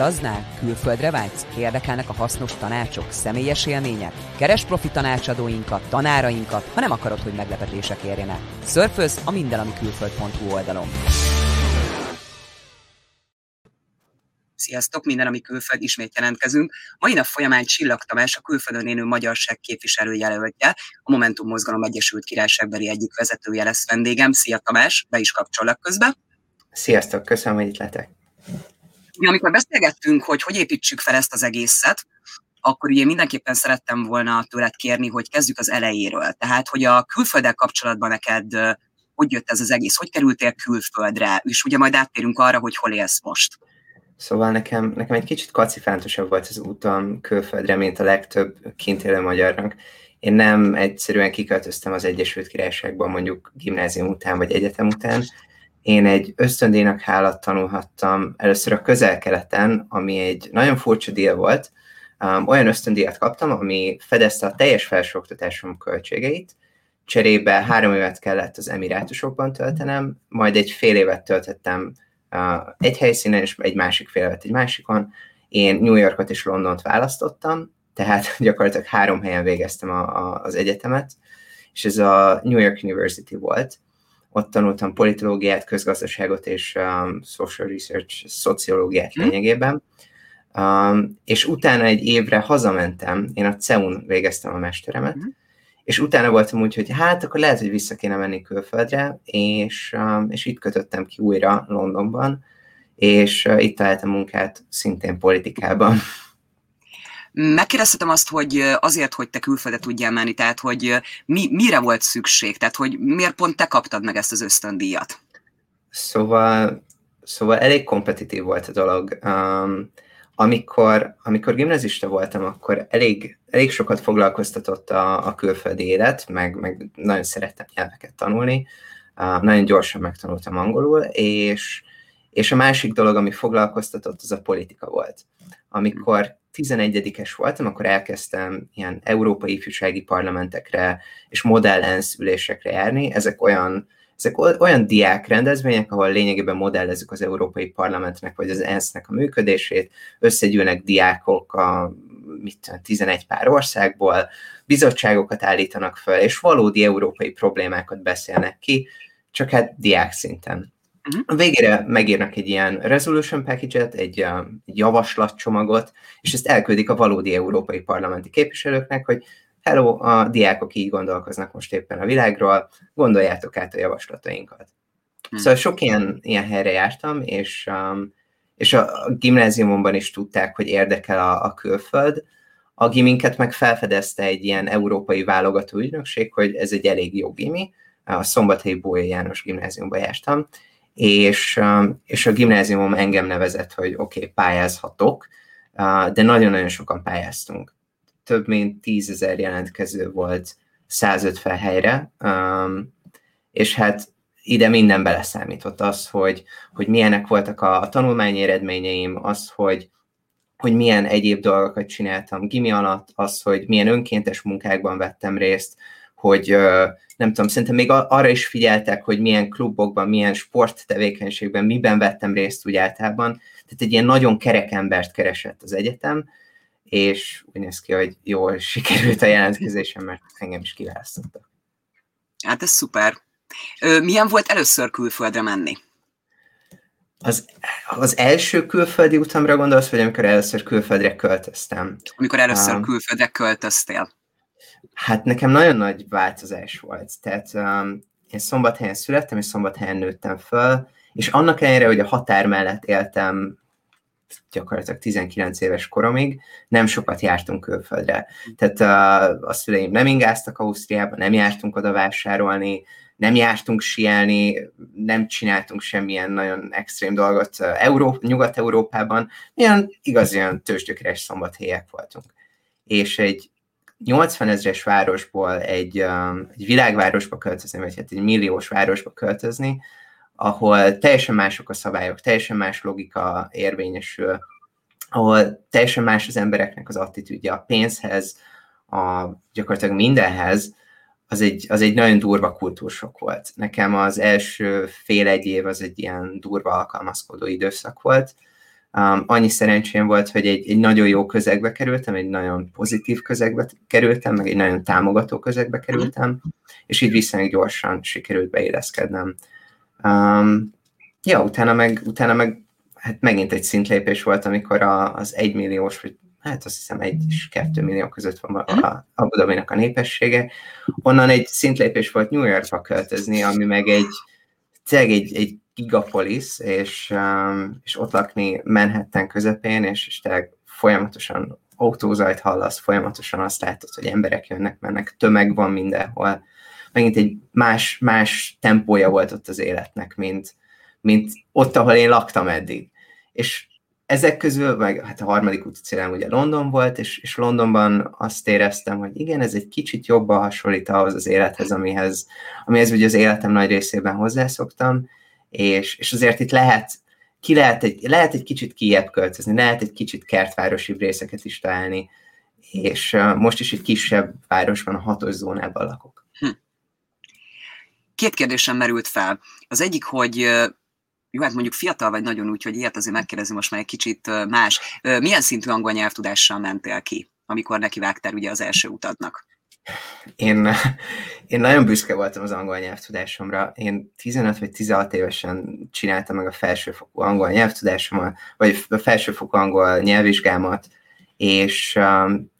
Utaznál? Külföldre vágysz? Érdekelnek a hasznos tanácsok, személyes élmények? Keres profi tanácsadóinkat, tanárainkat, ha nem akarod, hogy meglepetések érjenek. Szörföz a mindenamikülföld.hu oldalon. Sziasztok, minden, ami külföld, ismét jelentkezünk. Mai nap folyamán Csillag Tamás, a külföldön élő magyarság képviselőjelöltje, a Momentum Mozgalom Egyesült Királyságbeli egyik vezetője lesz vendégem. Szia Tamás, be is kapcsolok közbe. Sziasztok, köszönöm, hogy itt letek. Mi, amikor beszélgettünk, hogy hogy építsük fel ezt az egészet, akkor ugye mindenképpen szerettem volna tőled kérni, hogy kezdjük az elejéről. Tehát, hogy a külfölddel kapcsolatban neked hogy jött ez az egész, hogy kerültél külföldre, és ugye majd áttérünk arra, hogy hol élsz most. Szóval nekem, nekem egy kicsit kacifántosabb volt az úton külföldre, mint a legtöbb kint élő magyarnak. Én nem egyszerűen kiköltöztem az Egyesült Királyságban mondjuk gimnázium után vagy egyetem után. Én egy ösztöndíjnak hálat tanulhattam először a közel-keleten, ami egy nagyon furcsa díj volt. Um, olyan ösztöndíjat kaptam, ami fedezte a teljes felsőoktatásom költségeit, cserébe három évet kellett az Emirátusokban töltenem, majd egy fél évet töltöttem egy helyszínen, és egy másik félevet egy másikon. Én New Yorkot és Londont választottam, tehát gyakorlatilag három helyen végeztem a, a, az egyetemet, és ez a New York University volt. Ott tanultam politológiát, közgazdaságot és um, social research, szociológiát mm. lényegében. Um, és utána egy évre hazamentem, én a CEUN végeztem a mesteremet, mm és utána voltam úgy, hogy hát akkor lehet, hogy vissza kéne menni külföldre, és, um, és itt kötöttem ki újra Londonban, és uh, itt találtam munkát szintén politikában. Megkérdeztetem azt, hogy azért, hogy te külföldre tudjál menni, tehát hogy mi, mire volt szükség, tehát hogy miért pont te kaptad meg ezt az ösztöndíjat? Szóval, szóval elég kompetitív volt a dolog. Um, amikor, amikor gimnazista voltam, akkor elég, elég sokat foglalkoztatott a, a külföldi élet, meg, meg nagyon szerettem nyelveket tanulni, uh, nagyon gyorsan megtanultam angolul, és, és a másik dolog, ami foglalkoztatott, az a politika volt. Amikor 11-es voltam, akkor elkezdtem ilyen európai ifjúsági parlamentekre és modell ENSZ ülésekre járni. Ezek olyan ezek olyan diák rendezvények, ahol lényegében modellezzük az Európai Parlamentnek vagy az ENSZ-nek a működését, összegyűlnek diákok a mit 11 pár országból, bizottságokat állítanak fel, és valódi európai problémákat beszélnek ki, csak hát diák szinten. Uh-huh. A végére megírnak egy ilyen resolution package-et, egy, egy javaslatcsomagot, és ezt elküldik a valódi európai parlamenti képviselőknek, hogy hello, a diákok így gondolkoznak most éppen a világról, gondoljátok át a javaslatainkat. Hmm. Szóval sok ilyen, ilyen helyre jártam, és, um, és a, a gimnáziumomban is tudták, hogy érdekel a, a külföld. A giminket meg felfedezte egy ilyen európai válogató ügynökség, hogy ez egy elég jó gimi. A Szombathelyi Bója János gimnáziumba jártam, és, és a gimnáziumom engem nevezett, hogy oké, okay, pályázhatok, de nagyon-nagyon sokan pályáztunk. Több mint tízezer jelentkező volt 150 helyre, és hát ide minden beleszámított. Az, hogy, hogy milyenek voltak a, a tanulmányi eredményeim, az, hogy, hogy milyen egyéb dolgokat csináltam gimi alatt, az, hogy milyen önkéntes munkákban vettem részt, hogy nem tudom, szerintem még arra is figyeltek, hogy milyen klubokban, milyen sporttevékenységben, miben vettem részt úgy általában. Tehát egy ilyen nagyon kerek embert keresett az egyetem, és úgy néz ki, hogy jól sikerült a jelentkezésem, mert engem is kiválasztottak. Hát ez szuper. Milyen volt először külföldre menni? Az, az első külföldi utamra gondolsz, vagy amikor először külföldre költöztem? Amikor először um, külföldre költöztél? Hát nekem nagyon nagy változás volt. Tehát um, én szombathelyen születtem, és szombathelyen nőttem föl, és annak ellenére, hogy a határ mellett éltem gyakorlatilag 19 éves koromig nem sokat jártunk külföldre. Tehát a, a szüleim nem ingáztak Ausztriába, nem jártunk oda vásárolni, nem jártunk sielni, nem csináltunk semmilyen nagyon extrém dolgot Európ, Nyugat-Európában, ilyen igazi olyan tőzsgyökeres szombathelyek voltunk. És egy 80 ezres városból egy, egy világvárosba költözni, vagy hát egy milliós városba költözni, ahol teljesen mások a szabályok, teljesen más logika érvényesül, ahol teljesen más az embereknek az attitűdje a pénzhez, a, gyakorlatilag mindenhez, az egy, az egy nagyon durva kultúrsok volt. Nekem az első fél egy év az egy ilyen durva alkalmazkodó időszak volt. Um, annyi szerencsém volt, hogy egy, egy nagyon jó közegbe kerültem, egy nagyon pozitív közegbe kerültem, meg egy nagyon támogató közegbe kerültem, és így viszonylag gyorsan sikerült beilleszkednem. Um, ja, utána meg, utána meg hát megint egy szintlépés volt, amikor a, az egymilliós, vagy hát azt hiszem egy és kettő millió között van a Abu Dhabi-nak a népessége. Onnan egy szintlépés volt New Yorkba költözni, ami meg egy, tényleg egy, egy gigapolis, és, um, és ott lakni Manhattan közepén, és, és tényleg folyamatosan autózajt hallasz, folyamatosan azt látod, hogy emberek jönnek, mennek, tömeg van mindenhol. Megint egy más, más tempója volt ott az életnek, mint, mint ott, ahol én laktam eddig. És ezek közül, meg hát a harmadik úticélem ugye London volt, és, és Londonban azt éreztem, hogy igen, ez egy kicsit jobban hasonlít ahhoz az élethez, amihez, amihez ugye az életem nagy részében hozzászoktam, és, és azért itt lehet, ki lehet egy, lehet egy kicsit kiebb költözni, lehet egy kicsit kertvárosi részeket is találni, és most is egy kisebb városban, a hatos zónában lakok. Hm. Két kérdésem merült fel. Az egyik, hogy jó, hát mondjuk fiatal vagy nagyon úgy, hogy ilyet azért megkérdezem most már egy kicsit más. Milyen szintű angol nyelvtudással mentél ki, amikor nekivágtál ugye az első utadnak? Én, én nagyon büszke voltam az angol nyelvtudásomra. Én 15 vagy 16 évesen csináltam meg a felsőfokú angol nyelvtudásomat, vagy a felsőfokú angol nyelvvizsgámat, és, um,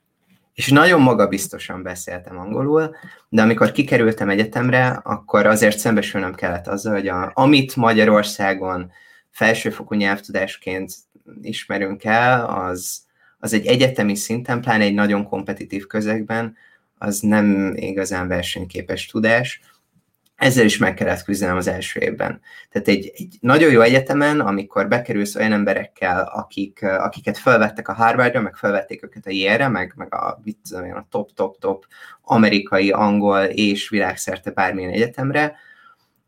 és nagyon magabiztosan beszéltem angolul, de amikor kikerültem egyetemre, akkor azért szembesülnem kellett azzal, hogy a, amit Magyarországon felsőfokú nyelvtudásként ismerünk el, az, az egy egyetemi szinten, pláne egy nagyon kompetitív közegben, az nem igazán versenyképes tudás. Ezzel is meg kellett küzdenem az első évben. Tehát egy, egy nagyon jó egyetemen, amikor bekerülsz olyan emberekkel, akik, akiket felvettek a Harvardra, meg felvették őket a Yale-re, meg, meg a, a top-top-top amerikai, angol és világszerte bármilyen egyetemre,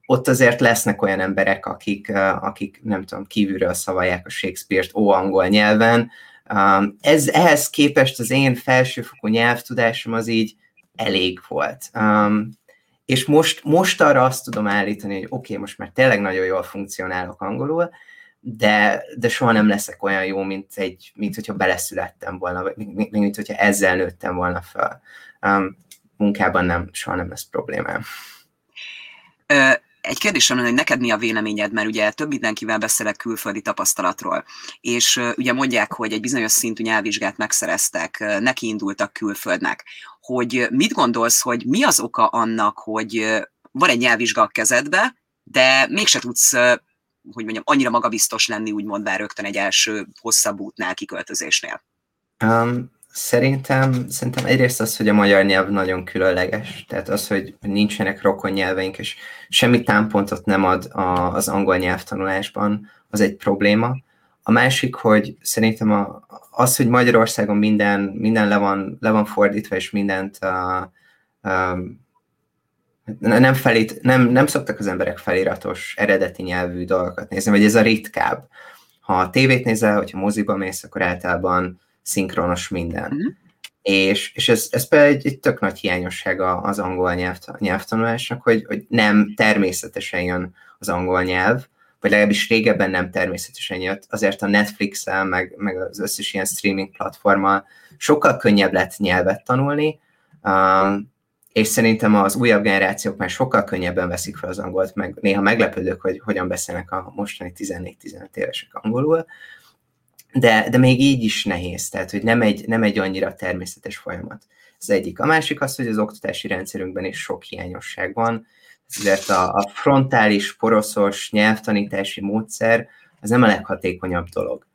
ott azért lesznek olyan emberek, akik, akik nem tudom, kívülről szavalják a Shakespeare-t ó angol nyelven. Ez, ehhez képest az én felsőfokú nyelvtudásom az így elég volt. Um, és most, most arra azt tudom állítani, hogy oké, okay, most már tényleg nagyon jól funkcionálok angolul, de, de soha nem leszek olyan jó, mint, egy, mint hogyha beleszülettem volna, vagy mint, mint hogyha ezzel nőttem volna fel. Um, munkában nem, soha nem lesz problémám. Egy kérdésem lenne, hogy neked mi a véleményed, mert ugye több mindenkivel beszélek külföldi tapasztalatról, és ugye mondják, hogy egy bizonyos szintű nyelvvizsgát megszereztek, neki indultak külföldnek. Hogy mit gondolsz, hogy mi az oka annak, hogy van egy nyelvvizsga a kezedbe, de mégse tudsz hogy mondjam, annyira magabiztos lenni, úgymond bár rögtön egy első hosszabb útnál, kiköltözésnél? Um, Szerintem, szerintem egyrészt az, hogy a magyar nyelv nagyon különleges, tehát az, hogy nincsenek rokon nyelveink, és semmi támpontot nem ad a, az angol nyelvtanulásban, az egy probléma. A másik, hogy szerintem a, az, hogy Magyarországon minden, minden le, van, le van fordítva, és mindent uh, um, nem, felít, nem, nem szoktak az emberek feliratos, eredeti nyelvű dolgokat nézni, vagy ez a ritkább. Ha a tévét nézel, hogyha moziba mész, akkor általában szinkronos minden. Uh-huh. És, és ez, ez például egy, egy tök nagy hiányossága az angol nyelv, nyelvtanulásnak, hogy, hogy nem természetesen jön az angol nyelv, vagy legalábbis régebben nem természetesen jött, azért a Netflix-el, meg, meg az összes ilyen streaming platformmal sokkal könnyebb lett nyelvet tanulni, um, és szerintem az újabb generációk már sokkal könnyebben veszik fel az angolt, meg néha meglepődök, hogy hogyan beszélnek a mostani 14-15 évesek angolul, de, de még így is nehéz, tehát hogy nem egy, nem egy annyira természetes folyamat. Ez egyik. A másik az, hogy az oktatási rendszerünkben is sok hiányosság van, ezért a, a frontális, poroszos nyelvtanítási módszer az nem a leghatékonyabb dolog.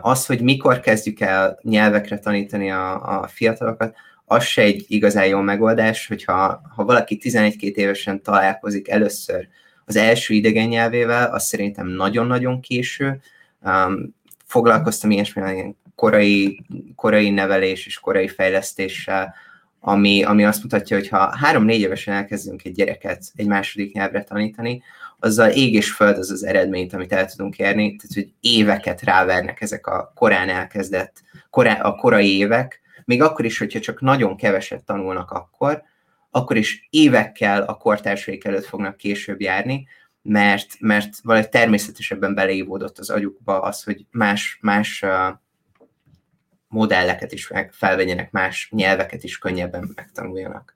Az, hogy mikor kezdjük el nyelvekre tanítani a, a fiatalokat, az se egy igazán jó megoldás, hogyha ha valaki 11-2 évesen találkozik először az első idegen nyelvével, az szerintem nagyon-nagyon késő. Foglalkoztam ilyesmivel, ilyen korai, korai nevelés és korai fejlesztéssel, ami, ami azt mutatja, hogy ha három-négy évesen elkezdünk egy gyereket egy második nyelvre tanítani, azzal ég és föld az az eredményt, amit el tudunk érni, tehát hogy éveket rávernek ezek a korán elkezdett, korá, a korai évek, még akkor is, hogyha csak nagyon keveset tanulnak akkor, akkor is évekkel a kortársaik előtt fognak később járni, mert, mert valahogy természetesebben beleívódott az agyukba az, hogy más, más modelleket is felvegyenek, más nyelveket is könnyebben megtanuljanak.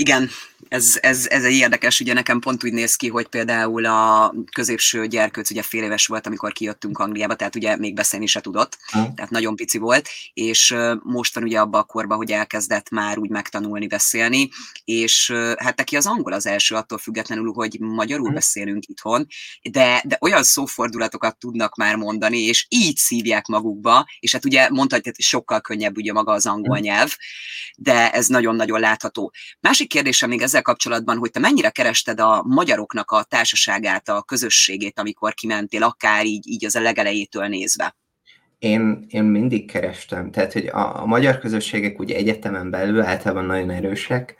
Igen, ez, ez, ez egy érdekes, ugye nekem pont úgy néz ki, hogy például a középső gyerkőc ugye fél éves volt, amikor kijöttünk Angliába, tehát ugye még beszélni se tudott, ha. tehát nagyon pici volt, és most van ugye abba a korban, hogy elkezdett már úgy megtanulni beszélni, és hát neki az angol az első attól függetlenül, hogy magyarul ha. beszélünk itthon, de, de olyan szófordulatokat tudnak már mondani, és így szívják magukba, és hát ugye mondhatjuk, hogy sokkal könnyebb ugye maga az angol nyelv, de ez nagyon-nagyon látható. Másik kérdésem még ezzel kapcsolatban, hogy te mennyire kerested a magyaroknak a társaságát, a közösségét, amikor kimentél, akár így, így az a legelejétől nézve? Én, én mindig kerestem, tehát hogy a, a magyar közösségek ugye egyetemen belül általában nagyon erősek,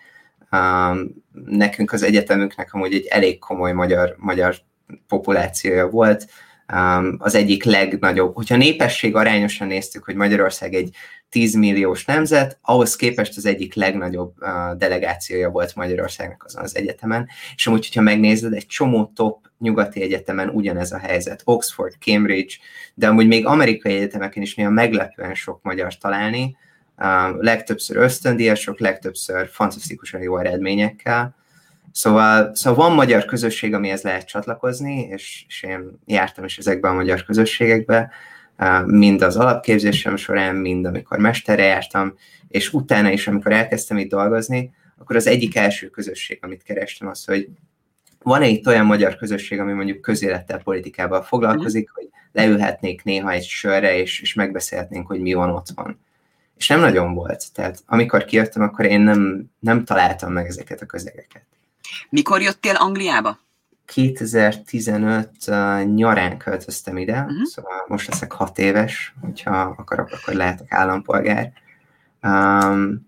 um, nekünk az egyetemünknek amúgy egy elég komoly magyar, magyar populációja volt, az egyik legnagyobb, hogyha népesség arányosan néztük, hogy Magyarország egy 10 milliós nemzet, ahhoz képest az egyik legnagyobb delegációja volt Magyarországnak azon az egyetemen, és amúgy, hogyha megnézed, egy csomó top nyugati egyetemen ugyanez a helyzet, Oxford, Cambridge, de amúgy még amerikai egyetemeken is néha meglepően sok magyar találni, legtöbbször ösztöndíjasok, legtöbbször fantasztikusan jó eredményekkel, Szóval, szóval van magyar közösség, amihez lehet csatlakozni, és, és én jártam is ezekbe a magyar közösségekbe, mind az alapképzésem során, mind amikor mesterre jártam, és utána is, amikor elkezdtem itt dolgozni, akkor az egyik első közösség, amit kerestem, az, hogy van-e itt olyan magyar közösség, ami mondjuk közélettel, politikával foglalkozik, hogy leülhetnék néha egy sörre, és, és megbeszélhetnénk, hogy mi van ott van. És nem nagyon volt. Tehát amikor kijöttem, akkor én nem, nem találtam meg ezeket a közegeket. Mikor jöttél Angliába? 2015 uh, nyarán költöztem ide, uh-huh. szóval most leszek hat éves, hogyha akarok, akkor lehetek állampolgár. Um,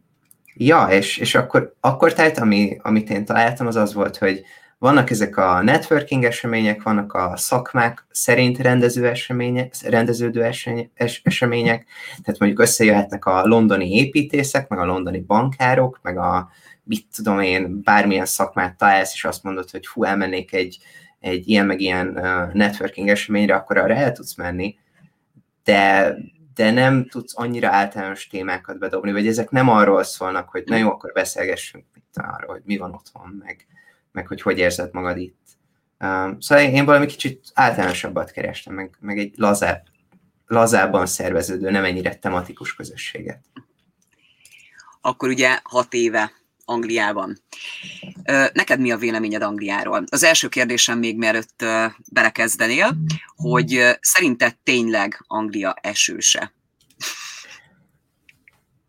ja, és, és akkor, akkor tehát, ami, amit én találtam, az az volt, hogy vannak ezek a networking események, vannak a szakmák szerint rendező események, rendeződő események, tehát mondjuk összejöhetnek a londoni építészek, meg a londoni bankárok, meg a mit tudom én, bármilyen szakmát találsz, és azt mondod, hogy hú, elmennék egy, egy ilyen meg ilyen networking eseményre, akkor arra el tudsz menni, de, de nem tudsz annyira általános témákat bedobni, vagy ezek nem arról szólnak, hogy na jó, akkor beszélgessünk mit arról, hogy mi van otthon, meg, meg hogy hogy érzed magad itt. Um, szóval én valami kicsit általánosabbat kerestem, meg, meg egy lazább, lazábban szerveződő, nem ennyire tematikus közösséget. Akkor ugye hat éve Angliában. Neked mi a véleményed Angliáról? Az első kérdésem még mielőtt belekezdenél, hogy szerinted tényleg Anglia esőse?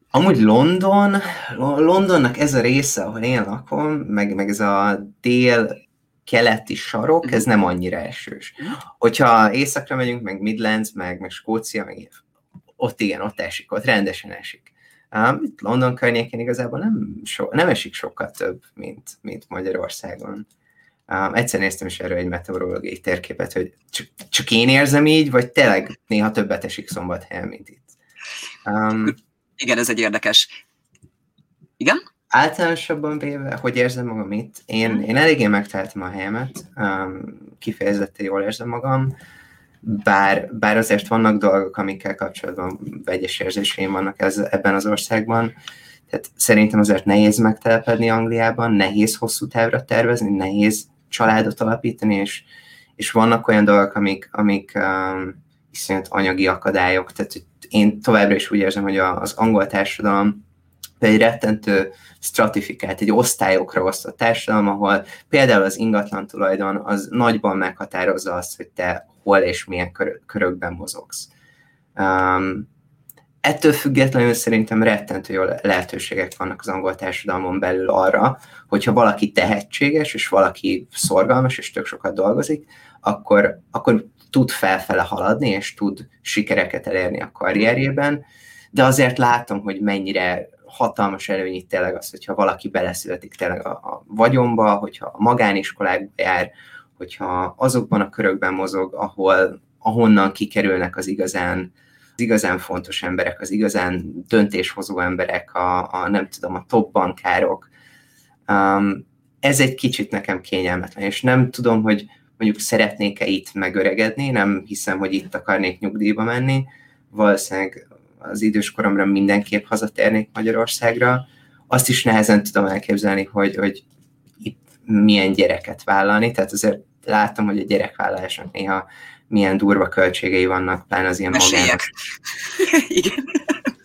Amúgy London, Londonnak ez a része, ahol én lakom, meg, meg ez a dél keleti sarok, ez nem annyira esős. Hogyha északra megyünk, meg Midlands, meg, meg Skócia, meg ott igen, ott esik, ott rendesen esik. Um, itt London környékén igazából nem, so, nem esik sokkal több, mint, mint Magyarországon. Um, egyszer néztem is erről egy meteorológiai térképet, hogy csak, csak én érzem így, vagy tényleg néha többet esik szombathelyen, mint itt. Um, Igen, ez egy érdekes. Igen? Általánosabban véve, hogy érzem magam itt, én, mhm. én eléggé megtaláltam a helyemet, um, kifejezetten jól érzem magam, bár, bár azért vannak dolgok, amikkel kapcsolatban vegyes érzéseim vannak ez, ebben az országban, tehát szerintem azért nehéz megtelepedni Angliában, nehéz hosszú távra tervezni, nehéz családot alapítani, és, és vannak olyan dolgok, amik, amik um, iszonyat anyagi akadályok, tehát én továbbra is úgy érzem, hogy az angol társadalom egy rettentő stratifikált, egy osztályokra osztott társadalom, ahol például az ingatlan tulajdon az nagyban meghatározza azt, hogy te hol és milyen kör, körökben mozogsz. Um, ettől függetlenül szerintem rettentő jó lehetőségek vannak az angol társadalmon belül arra, hogyha valaki tehetséges, és valaki szorgalmas, és tök sokat dolgozik, akkor, akkor tud felfele haladni, és tud sikereket elérni a karrierjében, de azért látom, hogy mennyire hatalmas előny itt tényleg az, hogyha valaki beleszületik tényleg a, a vagyonba, hogyha a magániskolákba jár, hogyha azokban a körökben mozog, ahol, ahonnan kikerülnek az igazán, az igazán fontos emberek, az igazán döntéshozó emberek, a, a nem tudom, a top bankárok. Um, ez egy kicsit nekem kényelmetlen, és nem tudom, hogy mondjuk szeretnék-e itt megöregedni, nem hiszem, hogy itt akarnék nyugdíjba menni, valószínűleg az időskoromra mindenképp hazatérnék Magyarországra. Azt is nehezen tudom elképzelni, hogy, hogy itt milyen gyereket vállalni, tehát azért látom, hogy a gyerekvállalásnak néha milyen durva költségei vannak, pláne az ilyen magán. Igen.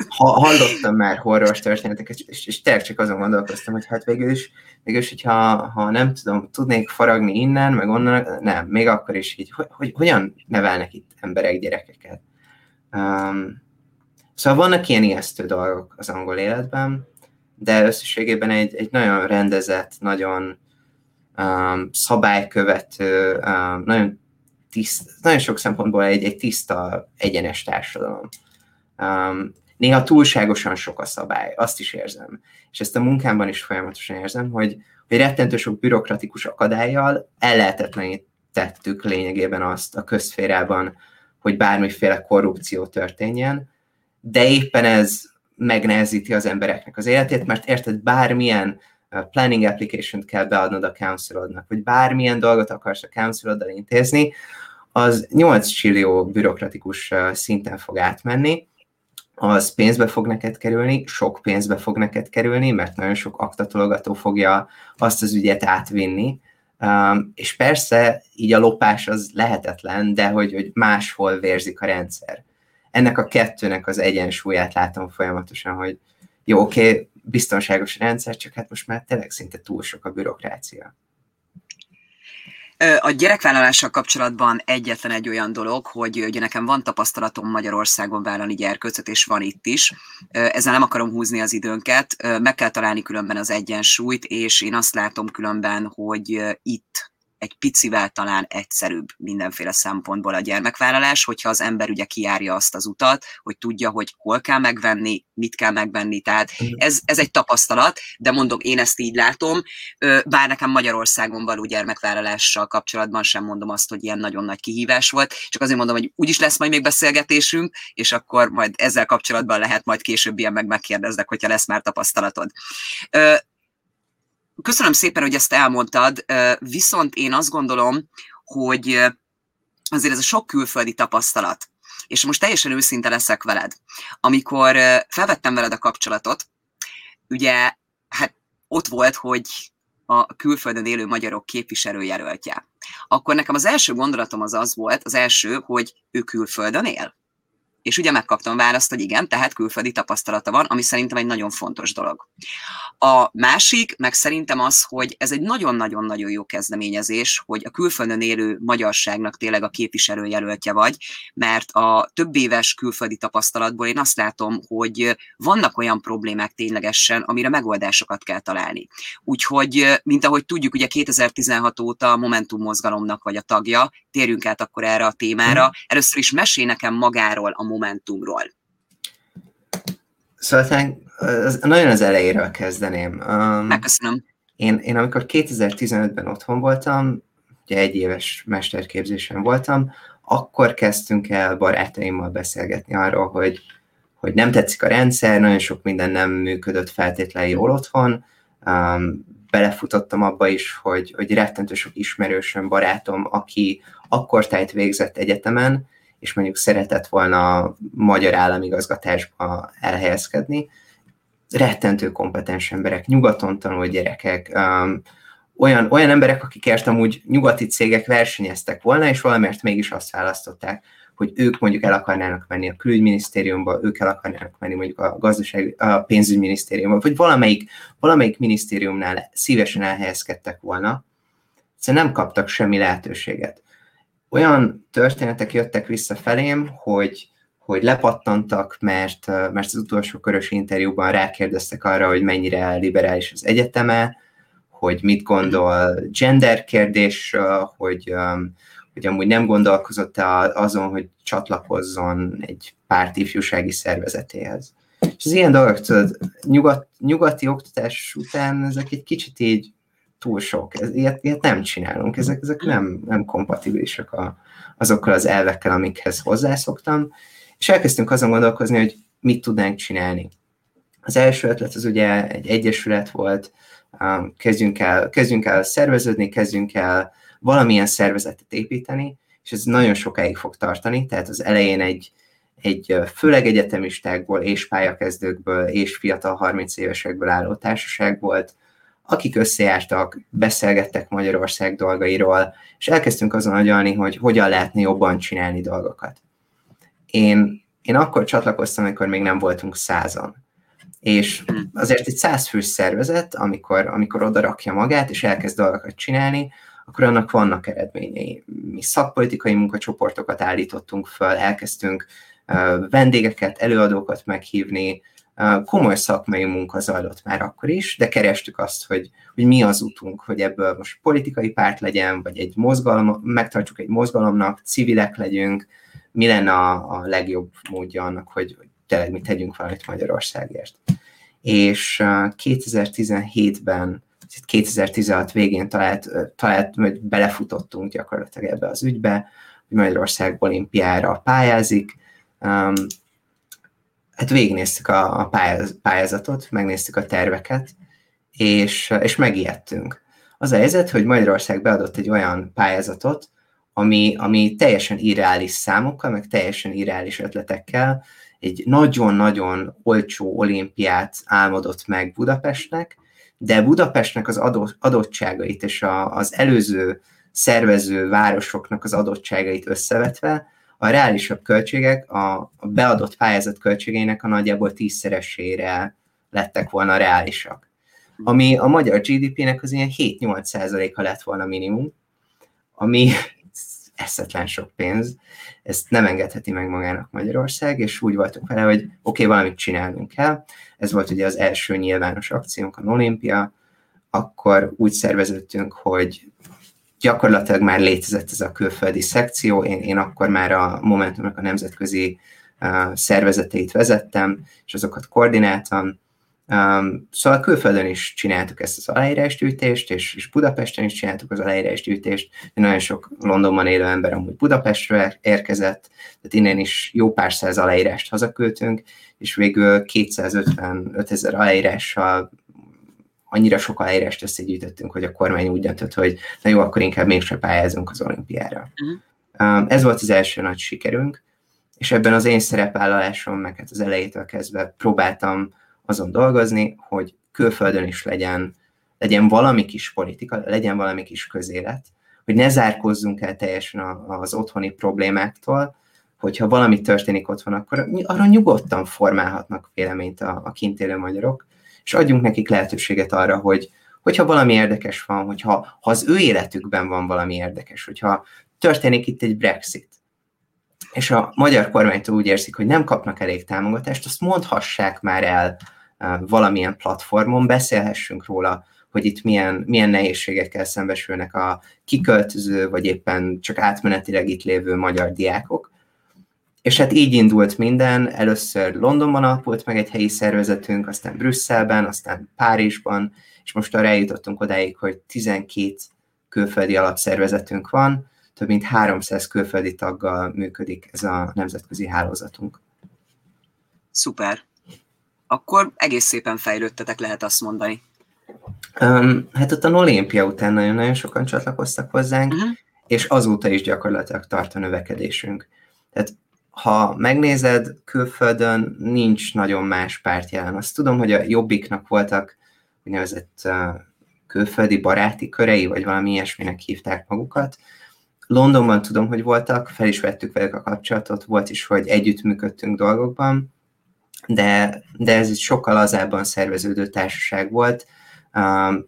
Ha, hallottam már horror történeteket, és, és tényleg csak azon gondolkoztam, hogy hát végül is, végül is hogyha ha nem tudom, tudnék faragni innen, meg onnan, nem, még akkor is így, hogy, hogy hogyan nevelnek itt emberek gyerekeket. Um, szóval vannak ilyen ijesztő dolgok az angol életben, de összességében egy, egy nagyon rendezett, nagyon um, szabálykövető, um, nagyon, tiszt, nagyon sok szempontból egy, egy tiszta, egyenes társadalom. Um, néha túlságosan sok a szabály, azt is érzem. És ezt a munkámban is folyamatosan érzem, hogy, hogy rettentő sok bürokratikus akadályjal ellehetetlenítettük lényegében azt a közférában, hogy bármiféle korrupció történjen, de éppen ez megnehezíti az embereknek az életét, mert érted, bármilyen uh, planning application-t kell beadnod a councilodnak, vagy bármilyen dolgot akarsz a counciloddal intézni, az 8 csillió bürokratikus uh, szinten fog átmenni, az pénzbe fog neked kerülni, sok pénzbe fog neked kerülni, mert nagyon sok aktatologató fogja azt az ügyet átvinni, um, és persze így a lopás az lehetetlen, de hogy, hogy máshol vérzik a rendszer. Ennek a kettőnek az egyensúlyát látom folyamatosan, hogy jó, oké, okay, biztonságos rendszer, csak hát most már tényleg szinte túl sok a bürokrácia. A gyerekvállalással kapcsolatban egyetlen egy olyan dolog, hogy ugye nekem van tapasztalatom Magyarországon vállalni gyerkőcöt, és van itt is. Ezzel nem akarom húzni az időnket, meg kell találni különben az egyensúlyt, és én azt látom különben, hogy itt egy picivel talán egyszerűbb mindenféle szempontból a gyermekvállalás, hogyha az ember ugye kijárja azt az utat, hogy tudja, hogy hol kell megvenni, mit kell megvenni, tehát ez, ez egy tapasztalat, de mondom, én ezt így látom, bár nekem Magyarországon való gyermekvállalással kapcsolatban sem mondom azt, hogy ilyen nagyon nagy kihívás volt, csak azért mondom, hogy úgyis lesz majd még beszélgetésünk, és akkor majd ezzel kapcsolatban lehet majd később ilyen meg megkérdeznek, hogyha lesz már tapasztalatod. Köszönöm szépen, hogy ezt elmondtad, viszont én azt gondolom, hogy azért ez a sok külföldi tapasztalat, és most teljesen őszinte leszek veled. Amikor felvettem veled a kapcsolatot, ugye, hát ott volt, hogy a külföldön élő magyarok képviselőjelöltje. Akkor nekem az első gondolatom az az volt, az első, hogy ő külföldön él. És ugye megkaptam választ, hogy igen, tehát külföldi tapasztalata van, ami szerintem egy nagyon fontos dolog. A másik, meg szerintem az, hogy ez egy nagyon-nagyon-nagyon jó kezdeményezés, hogy a külföldön élő magyarságnak tényleg a képviselőjelöltje vagy, mert a több éves külföldi tapasztalatból én azt látom, hogy vannak olyan problémák ténylegesen, amire megoldásokat kell találni. Úgyhogy, mint ahogy tudjuk, ugye 2016 óta a Momentum mozgalomnak vagy a tagja, térjünk át akkor erre a témára. Mhm. Először is mesél nekem magáról a Momentumról. Szóval az, nagyon az elejéről kezdeném. Um, Megköszönöm. Én, én amikor 2015-ben otthon voltam, ugye egy éves mesterképzésen voltam, akkor kezdtünk el barátaimmal beszélgetni arról, hogy, hogy nem tetszik a rendszer, nagyon sok minden nem működött feltétlenül jól otthon, um, belefutottam abba is, hogy, hogy rettentő sok ismerősöm, barátom, aki akkor tájt végzett egyetemen, és mondjuk szeretett volna a magyar államigazgatásba elhelyezkedni, rettentő kompetens emberek, nyugaton tanuló gyerekek, um, olyan, olyan emberek, akikért amúgy nyugati cégek versenyeztek volna, és valamiért mégis azt választották, hogy ők mondjuk el akarnának menni a külügyminisztériumba, ők el akarnának menni mondjuk a gazdaság, a pénzügyminisztériumba, vagy valamelyik, valamelyik minisztériumnál szívesen elhelyezkedtek volna, egyszerűen nem kaptak semmi lehetőséget. Olyan történetek jöttek vissza felém, hogy hogy lepattantak, mert, mert az utolsó körös interjúban rákérdeztek arra, hogy mennyire liberális az egyeteme, hogy mit gondol gender kérdésről, hogy, hogy amúgy nem gondolkozott azon, hogy csatlakozzon egy párt ifjúsági szervezetéhez. És az ilyen dolgok, tudod, nyugat, nyugati oktatás után ezek egy kicsit így túl sok, ez, ilyet, ilyet nem csinálunk, ezek, ezek nem, nem kompatibilisek a, azokkal az elvekkel, amikhez hozzászoktam, és elkezdtünk azon gondolkozni, hogy mit tudnánk csinálni. Az első ötlet az ugye egy egyesület volt, kezdjünk el, kezdjünk el szerveződni, kezdjünk el valamilyen szervezetet építeni, és ez nagyon sokáig fog tartani, tehát az elején egy, egy főleg egyetemistákból és pályakezdőkből és fiatal 30 évesekből álló társaság volt, akik összejártak, beszélgettek Magyarország dolgairól, és elkezdtünk azon agyalni, hogy hogyan lehetne jobban csinálni dolgokat. Én, én akkor csatlakoztam, amikor még nem voltunk százan. És azért egy százfős szervezet, amikor, amikor oda rakja magát, és elkezd dolgokat csinálni, akkor annak vannak eredményei. Mi szakpolitikai munkacsoportokat állítottunk föl, elkezdtünk vendégeket, előadókat meghívni, komoly szakmai munka zajlott már akkor is, de kerestük azt, hogy, hogy mi az utunk, hogy ebből most politikai párt legyen, vagy egy mozgalom, megtartsuk egy mozgalomnak, civilek legyünk, mi lenne a, a legjobb módja annak, hogy, hogy tényleg mi tegyünk valamit Magyarországért. És 2017-ben 2016 végén talált, talált, hogy belefutottunk gyakorlatilag ebbe az ügybe, hogy Magyarország olimpiára pályázik. Hát végignéztük a, a pályáz, pályázatot, megnéztük a terveket, és, és megijedtünk. Az a helyzet, hogy Magyarország beadott egy olyan pályázatot, ami, ami teljesen irreális számokkal, meg teljesen irreális ötletekkel egy nagyon-nagyon olcsó olimpiát álmodott meg Budapestnek, de Budapestnek az adottságait és a, az előző szervező városoknak az adottságait összevetve, a reálisabb költségek a, a beadott pályázat költségeinek a nagyjából tízszeresére lettek volna reálisak. Ami a magyar GDP-nek az ilyen 7-8 százaléka lett volna minimum, ami eszetlen sok pénz, ezt nem engedheti meg magának Magyarország, és úgy voltunk vele, hogy oké, okay, valamit csinálnunk kell. Ez volt ugye az első nyilvános akciónk, a Olimpia, akkor úgy szerveződtünk, hogy gyakorlatilag már létezett ez a külföldi szekció, én, én akkor már a Momentumnak a nemzetközi uh, szervezeteit vezettem, és azokat koordináltam, Um, szóval külföldön is csináltuk ezt az aláírásgyűjtést, és, és Budapesten is csináltuk az aláírásgyűjtést. Nagyon sok Londonban élő ember amúgy Budapestről érkezett, tehát innen is jó pár száz aláírást hazaküldtünk, és végül 255 ezer aláírással annyira sok aláírást összegyűjtöttünk, hogy a kormány úgy döntött, hogy na jó, akkor inkább mégse pályázunk az olimpiára. Uh-huh. Ez volt az első nagy sikerünk, és ebben az én szerepvállalásom, meg hát az elejétől kezdve próbáltam azon dolgozni, hogy külföldön is legyen, legyen valami kis politika, legyen valami kis közélet, hogy ne zárkozzunk el teljesen az otthoni problémáktól, hogyha valami történik otthon, akkor arra nyugodtan formálhatnak véleményt a, a kint élő magyarok, és adjunk nekik lehetőséget arra, hogy hogyha valami érdekes van, hogyha ha az ő életükben van valami érdekes, hogyha történik itt egy Brexit, és a magyar kormánytól úgy érzik, hogy nem kapnak elég támogatást, azt mondhassák már el valamilyen platformon, beszélhessünk róla, hogy itt milyen, milyen nehézségekkel szembesülnek a kiköltöző, vagy éppen csak átmenetileg itt lévő magyar diákok. És hát így indult minden, először Londonban alapult meg egy helyi szervezetünk, aztán Brüsszelben, aztán Párizsban, és most arra eljutottunk odáig, hogy 12 külföldi alapszervezetünk van, több mint 300 külföldi taggal működik ez a nemzetközi hálózatunk. Szuper akkor egész szépen fejlődtetek, lehet azt mondani. Um, hát ott a olimpia után nagyon-nagyon sokan csatlakoztak hozzánk, uh-huh. és azóta is gyakorlatilag tart a növekedésünk. Tehát ha megnézed, külföldön nincs nagyon más párt jelen. Azt tudom, hogy a Jobbiknak voltak úgynevezett uh, külföldi baráti körei, vagy valami ilyesminek hívták magukat. Londonban tudom, hogy voltak, fel is vettük velük a kapcsolatot, volt is, hogy együttműködtünk dolgokban, de, de ez egy sokkal lazábban szerveződő társaság volt.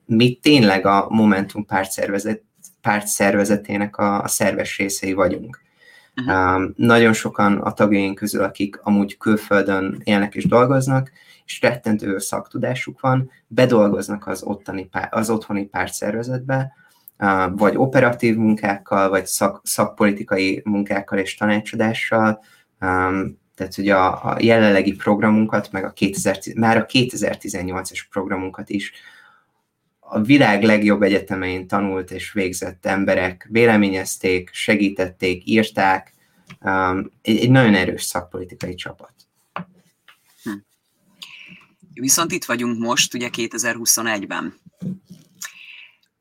Mi tényleg a Momentum párt, szervezet, párt szervezetének a, a szerves részei vagyunk. Uh-huh. nagyon sokan a tagjaink közül, akik amúgy külföldön élnek és dolgoznak, és rettentő szaktudásuk van, bedolgoznak az, ottani, az otthoni pártszervezetbe, vagy operatív munkákkal, vagy szak, szakpolitikai munkákkal és tanácsadással, tehát, hogy a, a jelenlegi programunkat, meg a 2000, már a 2018-as programunkat is a világ legjobb egyetemein tanult és végzett emberek véleményezték, segítették, írták. Um, egy, egy nagyon erős szakpolitikai csapat. Hm. Viszont itt vagyunk most, ugye 2021-ben.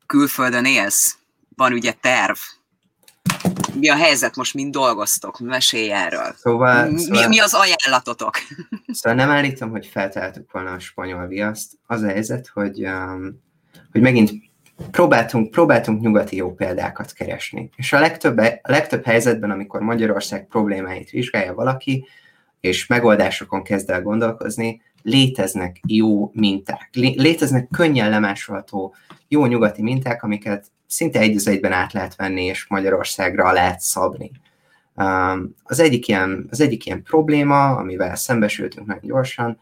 Külföldön élsz, van ugye terv. Mi a helyzet most, mind dolgoztok? Mesélj erről. Szóval, mi, szóval, mi az ajánlatotok? Szóval nem állítom, hogy feltaláltuk volna a spanyol viaszt. Az a helyzet, hogy, um, hogy megint próbáltunk, próbáltunk nyugati jó példákat keresni. És a legtöbb, a legtöbb helyzetben, amikor Magyarország problémáit vizsgálja valaki, és megoldásokon kezd el gondolkozni, léteznek jó minták, léteznek könnyen lemásolható jó nyugati minták, amiket szinte egy az egyben át lehet venni, és Magyarországra lehet szabni. Um, az egyik ilyen, az egyik ilyen probléma, amivel szembesültünk nagyon gyorsan,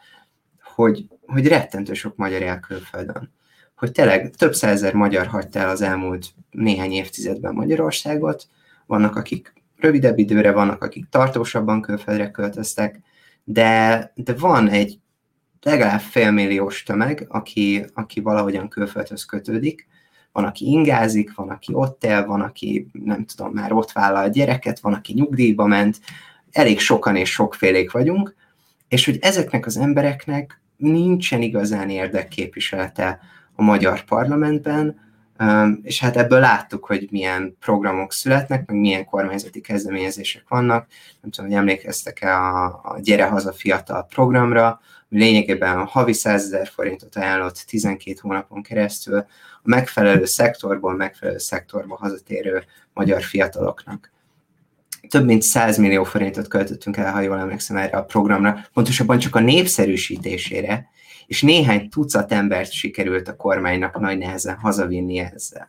hogy, hogy rettentő sok magyar él külföldön. Hogy tényleg több százezer magyar hagyta el az elmúlt néhány évtizedben Magyarországot, vannak, akik rövidebb időre, vannak, akik tartósabban külföldre költöztek, de, de van egy legalább félmilliós tömeg, aki, aki valahogyan külföldhöz kötődik, van, aki ingázik, van, aki ott él, van, aki nem tudom, már ott vállal a gyereket, van, aki nyugdíjba ment, elég sokan és sokfélék vagyunk, és hogy ezeknek az embereknek nincsen igazán érdekképviselete a magyar parlamentben, és hát ebből láttuk, hogy milyen programok születnek, meg milyen kormányzati kezdeményezések vannak. Nem tudom, hogy emlékeztek-e a, a Gyere Haza Fiatal programra, lényegében a havi 100 ezer forintot ajánlott 12 hónapon keresztül a megfelelő szektorból megfelelő szektorba hazatérő magyar fiataloknak. Több mint 100 millió forintot költöttünk el, ha jól emlékszem erre a programra, pontosabban csak a népszerűsítésére, és néhány tucat embert sikerült a kormánynak nagy nehezen hazavinni ezzel.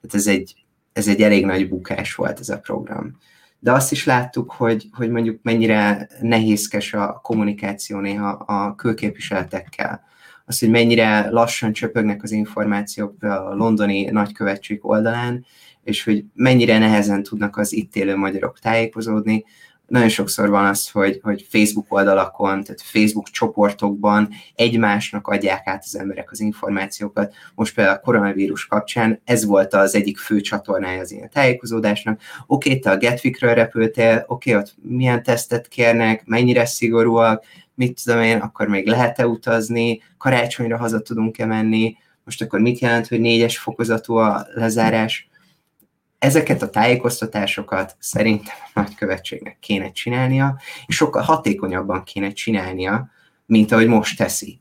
Tehát ez egy, ez egy elég nagy bukás volt ez a program de azt is láttuk, hogy, hogy mondjuk mennyire nehézkes a kommunikáció néha a külképviseletekkel. Az, hogy mennyire lassan csöpögnek az információk a londoni nagykövetség oldalán, és hogy mennyire nehezen tudnak az itt élő magyarok tájékozódni, nagyon sokszor van az, hogy, hogy Facebook oldalakon, tehát Facebook csoportokban egymásnak adják át az emberek az információkat. Most például a koronavírus kapcsán ez volt az egyik fő csatornája az ilyen tájékozódásnak. Oké, te a Getvikről repültél, oké, ott milyen tesztet kérnek, mennyire szigorúak, mit tudom én, akkor még lehet-e utazni, karácsonyra haza tudunk-e menni, most akkor mit jelent, hogy négyes fokozatú a lezárás, ezeket a tájékoztatásokat szerintem a nagykövetségnek kéne csinálnia, és sokkal hatékonyabban kéne csinálnia, mint ahogy most teszi.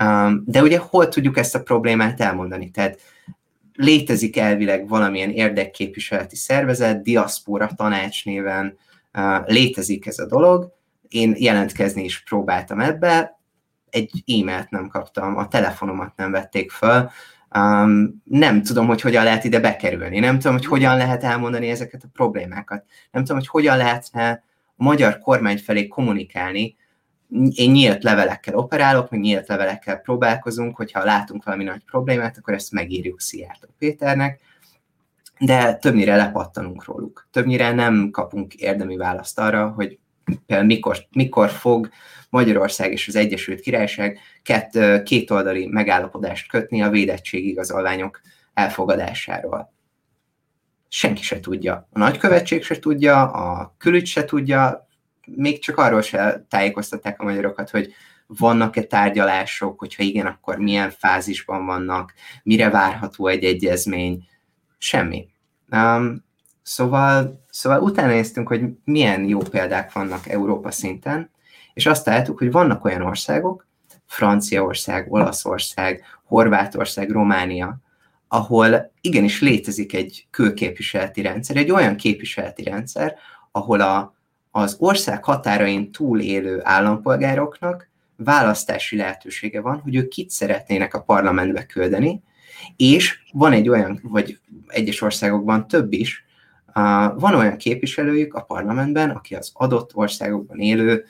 Um, de ugye hol tudjuk ezt a problémát elmondani? Tehát létezik elvileg valamilyen érdekképviseleti szervezet, diaszpora tanács néven uh, létezik ez a dolog, én jelentkezni is próbáltam ebbe, egy e-mailt nem kaptam, a telefonomat nem vették föl, Um, nem tudom, hogy hogyan lehet ide bekerülni, nem tudom, hogy hogyan lehet elmondani ezeket a problémákat, nem tudom, hogy hogyan lehetne a magyar kormány felé kommunikálni. Én nyílt levelekkel operálok, meg nyílt levelekkel próbálkozunk, hogyha látunk valami nagy problémát, akkor ezt megírjuk Szijjártó Péternek, de többnyire lepattanunk róluk. Többnyire nem kapunk érdemi választ arra, hogy például mikor, mikor fog Magyarország és az Egyesült Királyság két, kétoldali megállapodást kötni a védettségigazolványok elfogadásáról. Senki se tudja. A nagykövetség se tudja, a külügy se tudja, még csak arról se tájékoztatták a magyarokat, hogy vannak-e tárgyalások, hogyha igen, akkor milyen fázisban vannak, mire várható egy egyezmény, semmi. Um, szóval, szóval utána néztünk, hogy milyen jó példák vannak Európa szinten, és azt láttuk, hogy vannak olyan országok, Franciaország, Olaszország, Horvátország, Románia, ahol igenis létezik egy külképviseleti rendszer, egy olyan képviseleti rendszer, ahol a, az ország határain túl élő állampolgároknak választási lehetősége van, hogy ők kit szeretnének a parlamentbe küldeni, és van egy olyan, vagy egyes országokban több is, van olyan képviselőjük a parlamentben, aki az adott országokban élő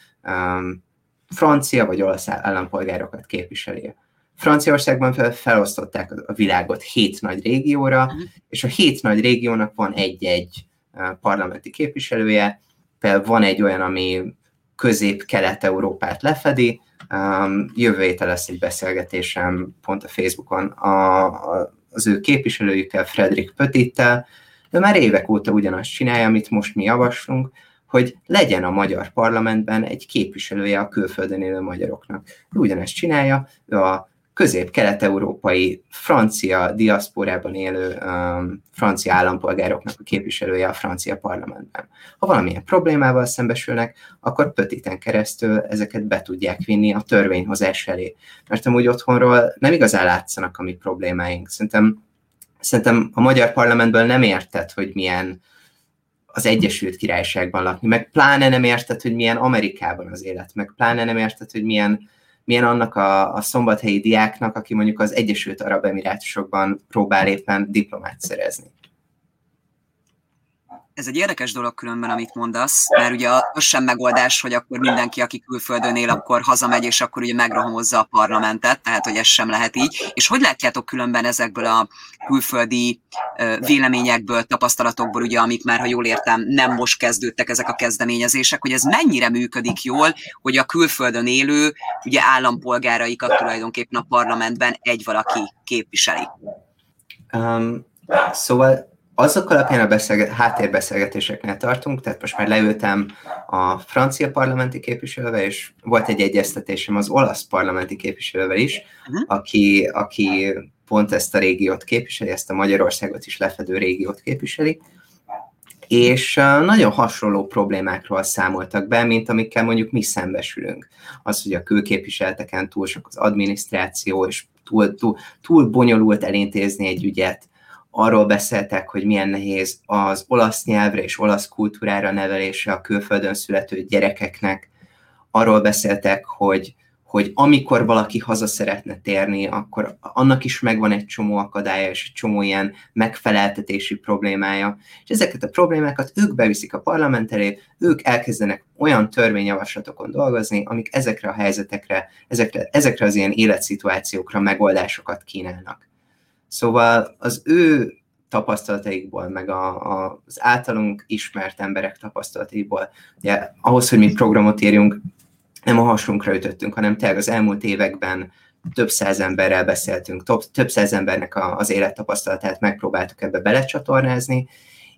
francia vagy olasz állampolgárokat képviseli. Franciaországban fel, felosztották a világot hét nagy régióra, uh-huh. és a hét nagy régiónak van egy-egy parlamenti képviselője, például van egy olyan, ami közép-kelet-európát lefedi, um, jövő héten lesz egy beszélgetésem pont a Facebookon a, a, az ő képviselőjükkel, Frederick Pötittel, de már évek óta ugyanazt csinálja, amit most mi javaslunk, hogy legyen a magyar parlamentben egy képviselője a külföldön élő magyaroknak. Ő ugyanezt csinálja, ő a közép-kelet-európai francia diaszporában élő um, francia állampolgároknak a képviselője a francia parlamentben. Ha valamilyen problémával szembesülnek, akkor pötiten keresztül ezeket be tudják vinni a törvényhozás elé. Mert amúgy otthonról nem igazán látszanak a mi problémáink. Szerintem, szerintem a magyar parlamentből nem érted, hogy milyen az Egyesült Királyságban lakni, meg pláne nem érted, hogy milyen Amerikában az élet, meg pláne nem érted, hogy milyen milyen annak a, a szombathelyi diáknak, aki mondjuk az Egyesült Arab Emirátusokban próbál éppen diplomát szerezni. Ez egy érdekes dolog különben, amit mondasz, mert ugye az sem megoldás, hogy akkor mindenki, aki külföldön él, akkor hazamegy, és akkor ugye megrohamozza a parlamentet, tehát hogy ez sem lehet így. És hogy látjátok különben ezekből a külföldi véleményekből, tapasztalatokból, ugye, amik már, ha jól értem, nem most kezdődtek ezek a kezdeményezések, hogy ez mennyire működik jól, hogy a külföldön élő ugye állampolgáraikat tulajdonképpen a parlamentben egy valaki képviseli? Um, szóval azok alapján a beszélget, háttérbeszélgetéseknél tartunk, tehát most már leültem a francia parlamenti képviselővel, és volt egy egyeztetésem az olasz parlamenti képviselővel is, uh-huh. aki, aki pont ezt a régiót képviseli, ezt a Magyarországot is lefedő régiót képviseli, és nagyon hasonló problémákról számoltak be, mint amikkel mondjuk mi szembesülünk. Az, hogy a külképviseleteken túl sok az adminisztráció, és túl, túl, túl bonyolult elintézni egy ügyet, arról beszéltek, hogy milyen nehéz az olasz nyelvre és olasz kultúrára nevelése a külföldön születő gyerekeknek. Arról beszéltek, hogy, hogy amikor valaki haza szeretne térni, akkor annak is megvan egy csomó akadálya és egy csomó ilyen megfeleltetési problémája. És ezeket a problémákat ők beviszik a parlament elé, ők elkezdenek olyan törvényjavaslatokon dolgozni, amik ezekre a helyzetekre, ezekre, ezekre az ilyen életszituációkra megoldásokat kínálnak. Szóval az ő tapasztalataikból, meg a, a, az általunk ismert emberek tapasztalataiból, ugye ahhoz, hogy mi programot írjunk, nem a hasunkra ütöttünk, hanem tényleg az elmúlt években több száz emberrel beszéltünk, több, több száz embernek a, az élettapasztalatát megpróbáltuk ebbe belecsatornázni,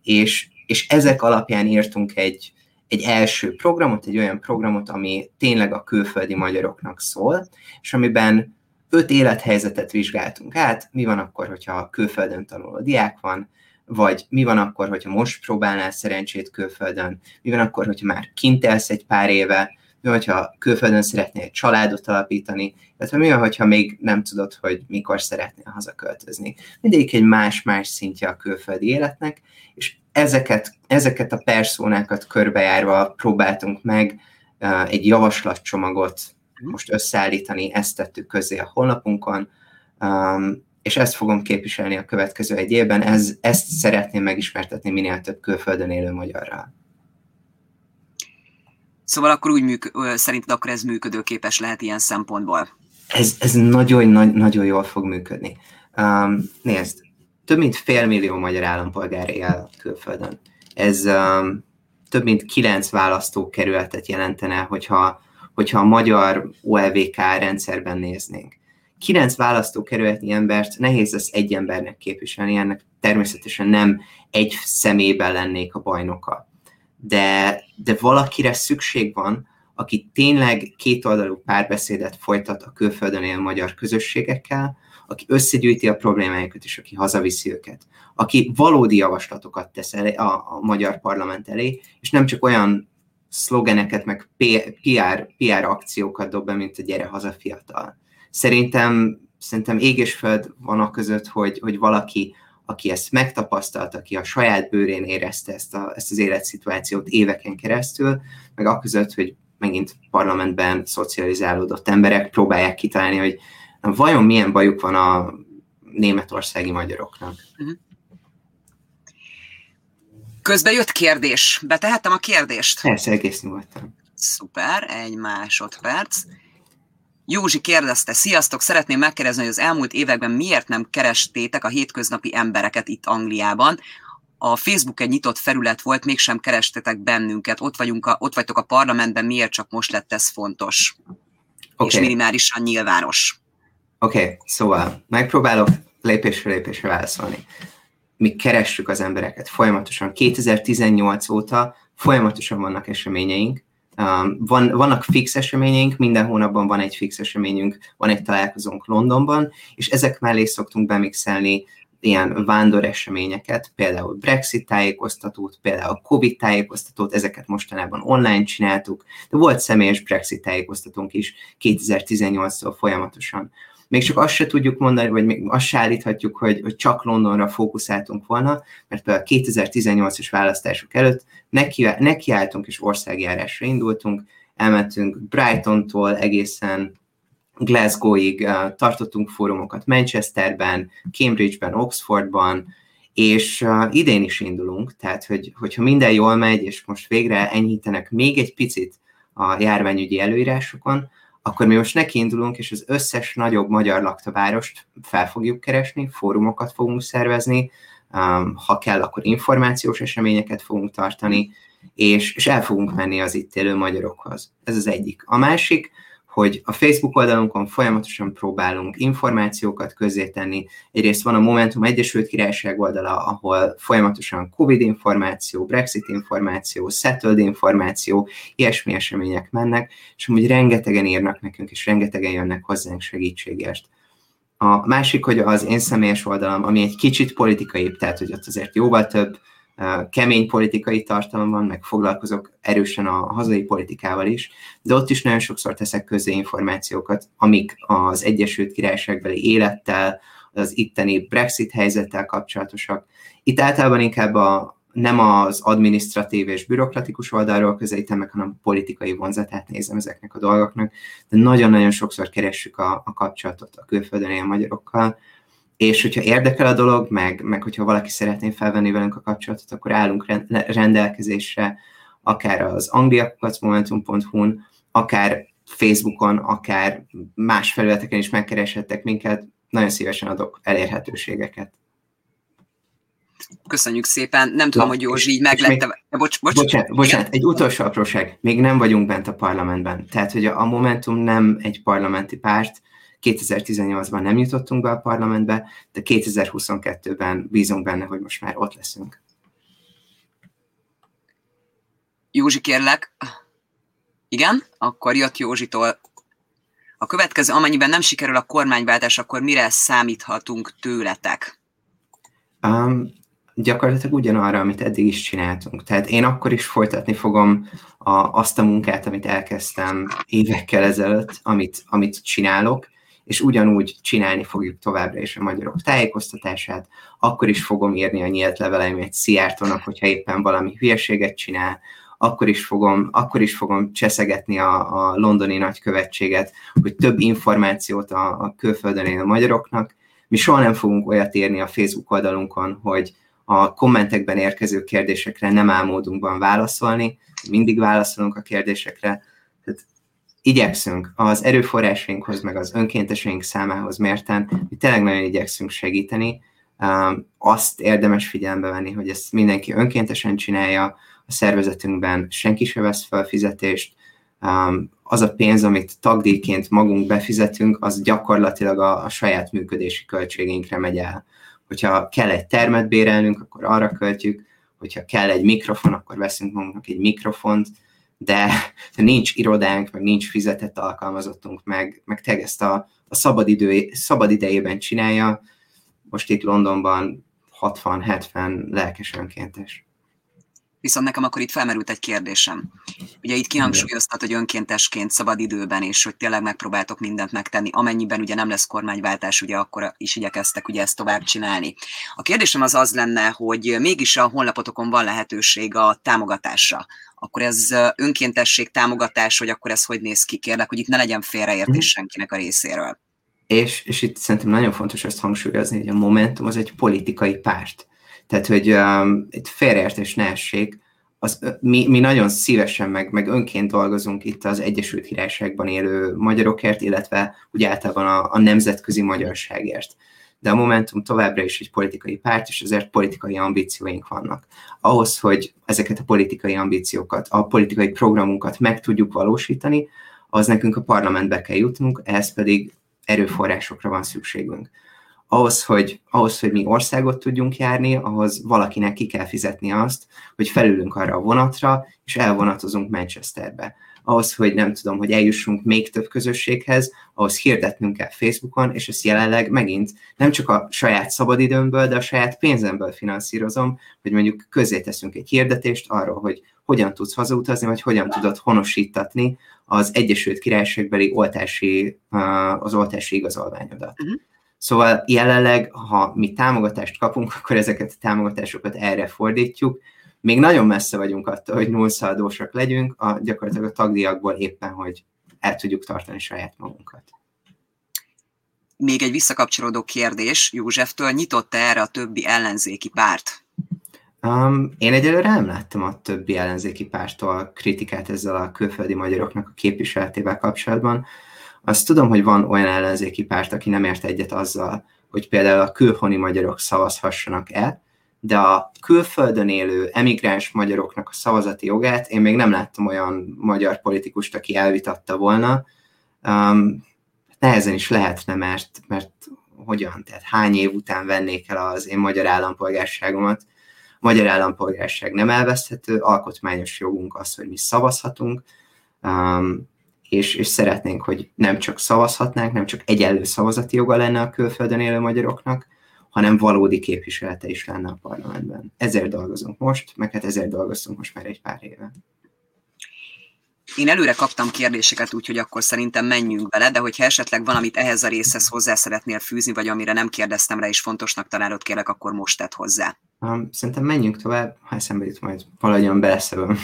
és, és ezek alapján írtunk egy, egy első programot, egy olyan programot, ami tényleg a külföldi magyaroknak szól, és amiben öt élethelyzetet vizsgáltunk át, mi van akkor, hogyha külföldön tanuló diák van, vagy mi van akkor, hogyha most próbálnál szerencsét külföldön, mi van akkor, hogyha már kint elsz egy pár éve, mi van, hogyha külföldön szeretnél egy családot alapítani, illetve mi van, hogyha még nem tudod, hogy mikor szeretnél hazaköltözni. Mindegyik egy más-más szintje a külföldi életnek, és ezeket, ezeket a perszónákat körbejárva próbáltunk meg egy javaslatcsomagot most összeállítani, ezt tettük közé a honlapunkon, um, és ezt fogom képviselni a következő egy évben, ez, ezt szeretném megismertetni minél több külföldön élő magyarral. Szóval akkor úgy műk- szerinted akkor ez működőképes lehet ilyen szempontból? Ez, ez nagyon, nagyon, nagyon jól fog működni. Um, nézd, több mint fél millió magyar állampolgár él külföldön. Ez um, több mint kilenc választókerületet jelentene, hogyha hogyha a magyar OLVK rendszerben néznénk. Kilenc választókerületi embert nehéz lesz egy embernek képviselni, ennek természetesen nem egy személyben lennék a bajnoka. De, de valakire szükség van, aki tényleg kétoldalú párbeszédet folytat a külföldön él magyar közösségekkel, aki összegyűjti a problémáikat, és aki hazaviszi őket. Aki valódi javaslatokat tesz elé, a, a magyar parlament elé, és nem csak olyan szlogeneket, meg PR, PR akciókat dob be, mint a gyere haza fiatal. Szerintem, szerintem ég és van a között, hogy, hogy valaki, aki ezt megtapasztalt, aki a saját bőrén érezte ezt, a, ezt az életszituációt éveken keresztül, meg a között, hogy megint parlamentben szocializálódott emberek próbálják kitalálni, hogy vajon milyen bajuk van a németországi magyaroknak. Uh-huh. Közben jött kérdés. Betehettem a kérdést? Persze, egész nyugodtan. Szuper, egy másodperc. Józsi kérdezte, sziasztok, szeretném megkérdezni, hogy az elmúlt években miért nem kerestétek a hétköznapi embereket itt Angliában? A Facebook egy nyitott felület volt, mégsem kerestetek bennünket, ott, vagyunk a, ott vagytok a parlamentben, miért csak most lett ez fontos? Okay. És minimálisan nyilvános. Oké, okay, szóval megpróbálok lépésről lépésre válaszolni mi keressük az embereket folyamatosan. 2018 óta folyamatosan vannak eseményeink, van, vannak fix eseményeink, minden hónapban van egy fix eseményünk, van egy találkozónk Londonban, és ezek mellé szoktunk bemixelni ilyen vándor eseményeket, például Brexit tájékoztatót, például Covid tájékoztatót, ezeket mostanában online csináltuk, de volt személyes Brexit tájékoztatónk is 2018-tól folyamatosan. Még csak azt se tudjuk mondani, vagy még azt se állíthatjuk, hogy, hogy csak Londonra fókuszáltunk volna, mert például 2018-as választások előtt neki, nekiálltunk és országjárásra indultunk, elmentünk Brightontól egészen Glasgow-ig tartottunk fórumokat Manchesterben, Cambridgeben, Oxfordban, és idén is indulunk, tehát hogy, hogyha minden jól megy, és most végre enyhítenek még egy picit a járványügyi előírásokon, akkor mi most nekiindulunk, és az összes nagyobb magyar laktavárost fel fogjuk keresni, fórumokat fogunk szervezni, ha kell, akkor információs eseményeket fogunk tartani, és, és el fogunk menni az itt élő magyarokhoz. Ez az egyik. A másik, hogy a Facebook oldalunkon folyamatosan próbálunk információkat közzétenni. Egyrészt van a Momentum Egyesült Királyság oldala, ahol folyamatosan Covid információ, Brexit információ, Settled információ, ilyesmi események mennek, és amúgy rengetegen írnak nekünk, és rengetegen jönnek hozzánk segítségért. A másik, hogy az én személyes oldalam, ami egy kicsit politikai, tehát hogy ott azért jóval több kemény politikai tartalom van, meg foglalkozok erősen a hazai politikával is, de ott is nagyon sokszor teszek közé információkat, amik az Egyesült Királyságbeli élettel, az itteni Brexit helyzettel kapcsolatosak. Itt általában inkább a, nem az administratív és bürokratikus oldalról közelítem meg, hanem politikai vonzatát nézem ezeknek a dolgoknak, de nagyon-nagyon sokszor keressük a, a kapcsolatot a külföldön élő magyarokkal, és hogyha érdekel a dolog, meg, meg hogyha valaki szeretné felvenni velünk a kapcsolatot, akkor állunk rendelkezésre, akár az angliakukacmomentum.hu-n, akár Facebookon, akár más felületeken is megkereshettek minket, nagyon szívesen adok elérhetőségeket. Köszönjük szépen. Nem tudom, hogy Józsi így meglette. Bocs, bocs, bocsánat, bocsánat, egy utolsó apróság. Még nem vagyunk bent a parlamentben. Tehát, hogy a Momentum nem egy parlamenti párt, 2018-ban nem jutottunk be a parlamentbe, de 2022-ben bízunk benne, hogy most már ott leszünk. Józsi, kérlek. Igen, akkor jött Józsitól. A következő, amennyiben nem sikerül a kormányváltás, akkor mire számíthatunk tőletek? Um, gyakorlatilag ugyanarra, amit eddig is csináltunk. Tehát én akkor is folytatni fogom a, azt a munkát, amit elkezdtem évekkel ezelőtt, amit, amit csinálok, és ugyanúgy csinálni fogjuk továbbra is a magyarok tájékoztatását, akkor is fogom írni a nyílt leveleim egy Szijjártónak, hogyha éppen valami hülyeséget csinál, akkor is fogom, akkor is fogom cseszegetni a, a londoni nagykövetséget, hogy több információt a, a külföldön élő magyaroknak. Mi soha nem fogunk olyat írni a Facebook oldalunkon, hogy a kommentekben érkező kérdésekre nem álmódunkban válaszolni, mindig válaszolunk a kérdésekre, tehát igyekszünk az erőforrásainkhoz, meg az önkénteseink számához mérten, mi tényleg nagyon igyekszünk segíteni. Um, azt érdemes figyelembe venni, hogy ezt mindenki önkéntesen csinálja, a szervezetünkben senki se vesz fel fizetést, um, az a pénz, amit tagdíjként magunk befizetünk, az gyakorlatilag a, a saját működési költségeinkre megy el. Hogyha kell egy termet bérelnünk, akkor arra költjük, hogyha kell egy mikrofon, akkor veszünk magunknak egy mikrofont, de nincs irodánk, meg nincs fizetett alkalmazottunk, meg, meg te ezt a, a szabad, idő, szabad idejében csinálja, most itt Londonban 60-70 lelkes önkéntes. Viszont nekem akkor itt felmerült egy kérdésem. Ugye itt kihangsúlyoztat, hogy önkéntesként szabad időben, és hogy tényleg megpróbáltok mindent megtenni, amennyiben ugye nem lesz kormányváltás, ugye akkor is igyekeztek ugye ezt tovább csinálni. A kérdésem az az lenne, hogy mégis a honlapotokon van lehetőség a támogatásra. Akkor ez önkéntesség támogatás, vagy akkor ez hogy néz ki? Kérlek, hogy itt ne legyen félreértés mhm. senkinek a részéről. És, és itt szerintem nagyon fontos ezt hangsúlyozni, hogy a Momentum az egy politikai párt tehát, hogy um, itt félreértés ne essék, az, mi, mi nagyon szívesen, meg, meg önként dolgozunk itt az Egyesült Királyságban élő magyarokért, illetve úgy általában a, a nemzetközi magyarságért. De a Momentum továbbra is egy politikai párt, és ezért politikai ambícióink vannak. Ahhoz, hogy ezeket a politikai ambíciókat, a politikai programunkat meg tudjuk valósítani, az nekünk a parlamentbe kell jutnunk, ehhez pedig erőforrásokra van szükségünk ahhoz, hogy, ahhoz, hogy mi országot tudjunk járni, ahhoz valakinek ki kell fizetni azt, hogy felülünk arra a vonatra, és elvonatozunk Manchesterbe. Ahhoz, hogy nem tudom, hogy eljussunk még több közösséghez, ahhoz hirdetnünk kell Facebookon, és ezt jelenleg megint nem csak a saját szabadidőmből, de a saját pénzemből finanszírozom, hogy mondjuk közé teszünk egy hirdetést arról, hogy hogyan tudsz hazautazni, vagy hogyan tudod honosítatni az Egyesült Királyságbeli oltási, az oltási igazolványodat. Uh-huh. Szóval jelenleg, ha mi támogatást kapunk, akkor ezeket a támogatásokat erre fordítjuk. Még nagyon messze vagyunk attól, hogy nullszaldósak legyünk, a, gyakorlatilag a tagdíjakból éppen, hogy el tudjuk tartani saját magunkat. Még egy visszakapcsolódó kérdés Józseftől, nyitott erre a többi ellenzéki párt? Um, én egyelőre nem láttam a többi ellenzéki pártól kritikát ezzel a külföldi magyaroknak a képviseletével kapcsolatban. Azt tudom, hogy van olyan ellenzéki párt, aki nem ért egyet azzal, hogy például a külhoni magyarok szavazhassanak-e, de a külföldön élő emigráns magyaroknak a szavazati jogát én még nem láttam olyan magyar politikust, aki elvitatta volna. Um, nehezen is lehetne, mert, mert hogyan, tehát hány év után vennék el az én magyar állampolgárságomat. Magyar állampolgárság nem elveszthető, alkotmányos jogunk az, hogy mi szavazhatunk, um, és, és szeretnénk, hogy nem csak szavazhatnánk, nem csak egyenlő szavazati joga lenne a külföldön élő magyaroknak, hanem valódi képviselete is lenne a parlamentben. Ezért dolgozunk most, meg hát ezért dolgoztunk most már egy pár éve. Én előre kaptam kérdéseket, úgyhogy akkor szerintem menjünk bele, de hogyha esetleg valamit ehhez a részhez hozzá szeretnél fűzni, vagy amire nem kérdeztem rá, és fontosnak találod, kérlek, akkor most tedd hozzá. Szerintem menjünk tovább, ha eszembe jut majd valahogyan beleszövöm.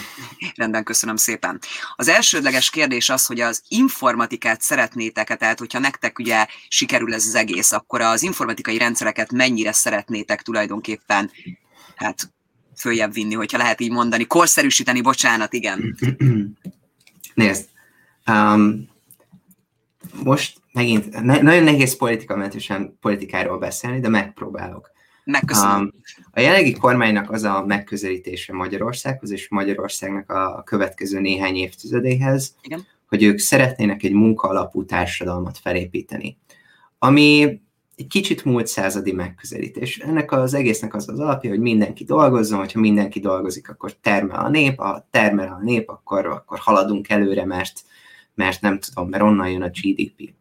Rendben, köszönöm szépen. Az elsődleges kérdés az, hogy az informatikát szeretnétek, tehát hogyha nektek ugye sikerül ez az egész, akkor az informatikai rendszereket mennyire szeretnétek tulajdonképpen hát följebb vinni, hogyha lehet így mondani, korszerűsíteni, bocsánat, igen. Nézd, um, most megint ne, nagyon nehéz politikamentősen politikáról beszélni, de megpróbálok. Megköszönöm. Um, a jelenlegi kormánynak az a megközelítése Magyarországhoz és Magyarországnak a következő néhány évtizedéhez, Igen. hogy ők szeretnének egy munkaalapú társadalmat felépíteni, ami egy kicsit múlt századi megközelítés. Ennek az egésznek az az alapja, hogy mindenki dolgozzon, hogyha mindenki dolgozik, akkor termel a nép, ha termel a nép, akkor, akkor haladunk előre, mert, mert nem tudom, mert onnan jön a GDP.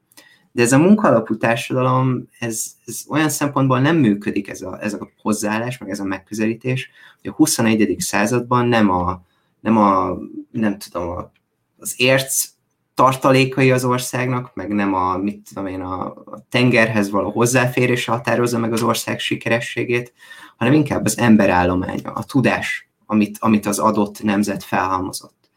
De ez a munkalapú társadalom, ez, ez olyan szempontból nem működik ez a, ez a hozzáállás, meg ez a megközelítés, hogy a 21. században nem a, nem a nem tudom, az érc tartalékai az országnak, meg nem a, mit tudom én, a, tengerhez való hozzáférés határozza meg az ország sikerességét, hanem inkább az emberállománya, a tudás, amit, amit az adott nemzet felhalmozott.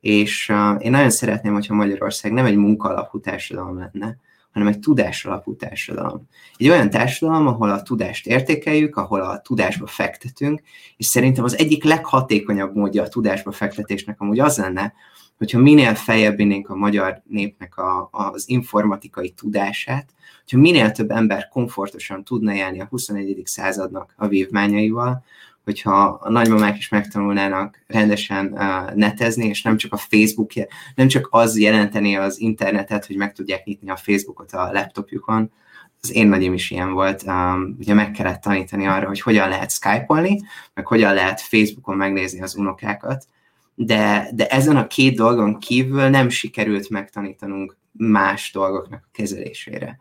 És uh, én nagyon szeretném, hogyha Magyarország nem egy munkaalapú társadalom lenne, hanem egy tudás alapú társadalom. Egy olyan társadalom, ahol a tudást értékeljük, ahol a tudásba fektetünk, és szerintem az egyik leghatékonyabb módja a tudásba fektetésnek amúgy az lenne, hogyha minél feljebb vinnénk a magyar népnek a, az informatikai tudását, hogyha minél több ember komfortosan tudna élni a 21. századnak a vívmányaival, hogyha a nagymamák is megtanulnának rendesen uh, netezni, és nem csak a Facebook, nem csak az jelenteni az internetet, hogy meg tudják nyitni a Facebookot a laptopjukon, az én nagyim is ilyen volt, um, ugye meg kellett tanítani arra, hogy hogyan lehet Skype-olni, meg hogyan lehet Facebookon megnézni az unokákat, de, de ezen a két dolgon kívül nem sikerült megtanítanunk más dolgoknak a kezelésére.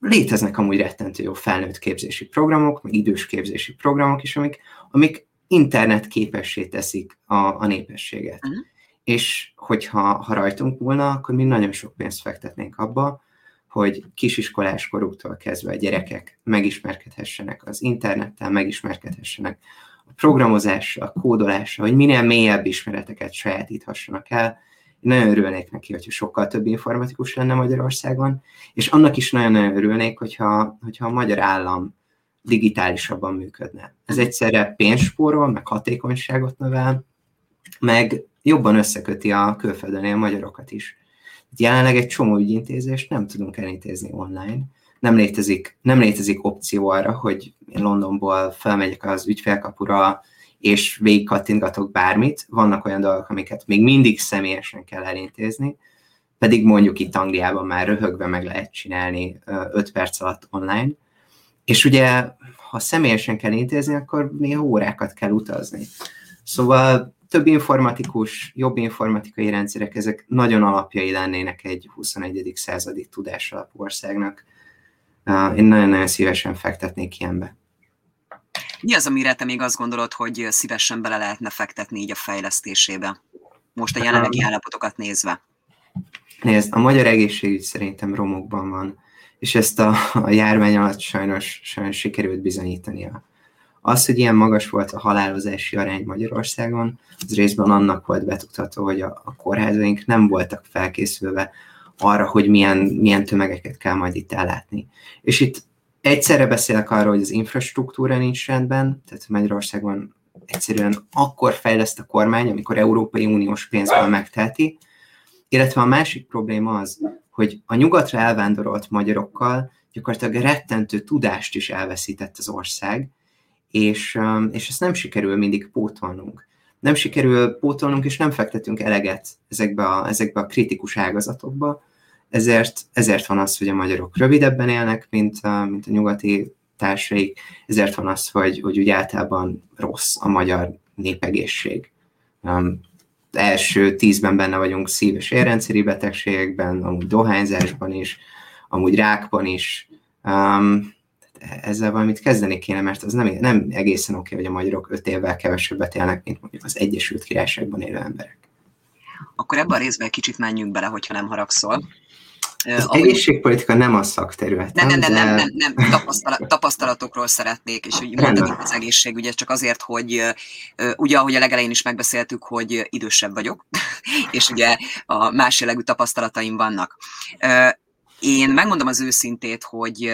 Léteznek amúgy rettentő jó felnőtt képzési programok, meg idős képzési programok is, amik, amik internet képessé teszik a, a népességet. Uh-huh. És hogyha ha rajtunk volna, akkor mi nagyon sok pénzt fektetnénk abba, hogy kisiskolás koruktól kezdve a gyerekek megismerkedhessenek az internettel, megismerkedhessenek a programozással, a kódolással, hogy minél mélyebb ismereteket sajátíthassanak el. Én nagyon örülnék neki, hogyha sokkal több informatikus lenne Magyarországon, és annak is nagyon-nagyon örülnék, hogyha, hogyha a magyar állam digitálisabban működne. Ez egyszerre pénzspórol, meg hatékonyságot növel, meg jobban összeköti a külföldön a magyarokat is. Jelenleg egy csomó ügyintézést nem tudunk elintézni online, nem létezik, nem létezik opció arra, hogy én Londonból felmegyek az ügyfélkapura, és végig kattintgatok bármit. Vannak olyan dolgok, amiket még mindig személyesen kell elintézni, pedig mondjuk itt Angliában már röhögve meg lehet csinálni 5 perc alatt online. és ugye, ha személyesen kell intézni, akkor néha órákat kell utazni. Szóval több informatikus, jobb informatikai rendszerek, ezek nagyon alapjai lennének egy 21. századi tudásalapú országnak. Én nagyon-nagyon szívesen fektetnék ilyenbe. Mi az, amire te még azt gondolod, hogy szívesen bele lehetne fektetni így a fejlesztésébe? Most a jelenlegi állapotokat nézve. Nézd, a magyar egészségügy szerintem romokban van, és ezt a, a járvány alatt sajnos, sajnos sikerült bizonyítania. Az, hogy ilyen magas volt a halálozási arány Magyarországon, az részben annak volt betudható, hogy a, a kórházaink nem voltak felkészülve arra, hogy milyen, milyen tömegeket kell majd itt ellátni. És itt egyszerre beszélek arról, hogy az infrastruktúra nincs rendben, tehát Magyarországon egyszerűen akkor fejleszt a kormány, amikor Európai Uniós pénzből megteheti, illetve a másik probléma az, hogy a nyugatra elvándorolt magyarokkal gyakorlatilag rettentő tudást is elveszített az ország, és, um, és ezt nem sikerül mindig pótolnunk. Nem sikerül pótolnunk, és nem fektetünk eleget ezekbe a, ezekbe a kritikus ágazatokba, ezért, ezért van az, hogy a magyarok rövidebben élnek, mint a, mint a nyugati társaik, ezért van az, hogy, hogy úgy általában rossz a magyar népegészség. Um, első tízben benne vagyunk szív- és érrendszeri betegségekben, amúgy dohányzásban is, amúgy rákban is. Um, ezzel valamit kezdeni kéne, mert az nem, nem egészen oké, hogy a magyarok öt évvel kevesebbet élnek, mint mondjuk az Egyesült Királyságban élő emberek. Akkor ebben a részben kicsit menjünk bele, hogyha nem haragszol. Az ahogy... egészségpolitika nem a szakterület. Nem, nem, nem, de... nem, nem, nem. Tapasztalat, tapasztalatokról szeretnék, és úgy mondani az egészségügyet, csak azért, hogy ugye, ahogy a legelején is megbeszéltük, hogy idősebb vagyok, és ugye a más jellegű tapasztalataim vannak. Én megmondom az őszintét, hogy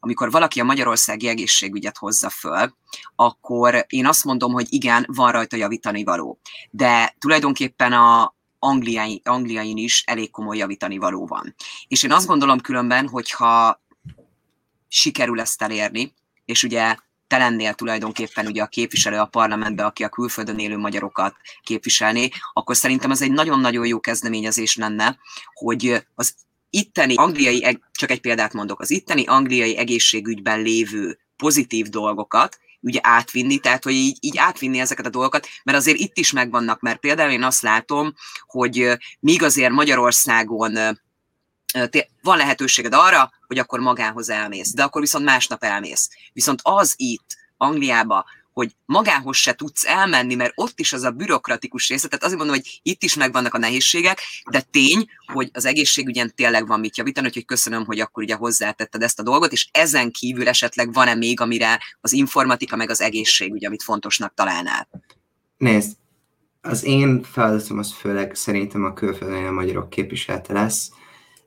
amikor valaki a magyarországi egészségügyet hozza föl, akkor én azt mondom, hogy igen, van rajta javítani való. De tulajdonképpen a, Angliai, Angliain is elég komoly javítani való van. És én azt gondolom különben, hogyha sikerül ezt elérni, és ugye te lennél tulajdonképpen ugye a képviselő a parlamentbe, aki a külföldön élő magyarokat képviselné, akkor szerintem ez egy nagyon-nagyon jó kezdeményezés lenne, hogy az itteni angliai, csak egy példát mondok, az itteni angliai egészségügyben lévő pozitív dolgokat ugye átvinni, tehát hogy így, így átvinni ezeket a dolgokat, mert azért itt is megvannak, mert például én azt látom, hogy míg azért Magyarországon van lehetőséged arra, hogy akkor magához elmész, de akkor viszont másnap elmész. Viszont az itt, Angliába, hogy magához se tudsz elmenni, mert ott is az a bürokratikus része, tehát azért mondom, hogy itt is megvannak a nehézségek, de tény, hogy az egészségügyen tényleg van mit javítani, úgyhogy köszönöm, hogy akkor ugye hozzátetted ezt a dolgot, és ezen kívül esetleg van-e még, amire az informatika meg az egészségügy, amit fontosnak találnál? Nézd, az én feladatom az főleg szerintem a külföldön a magyarok képviselete lesz.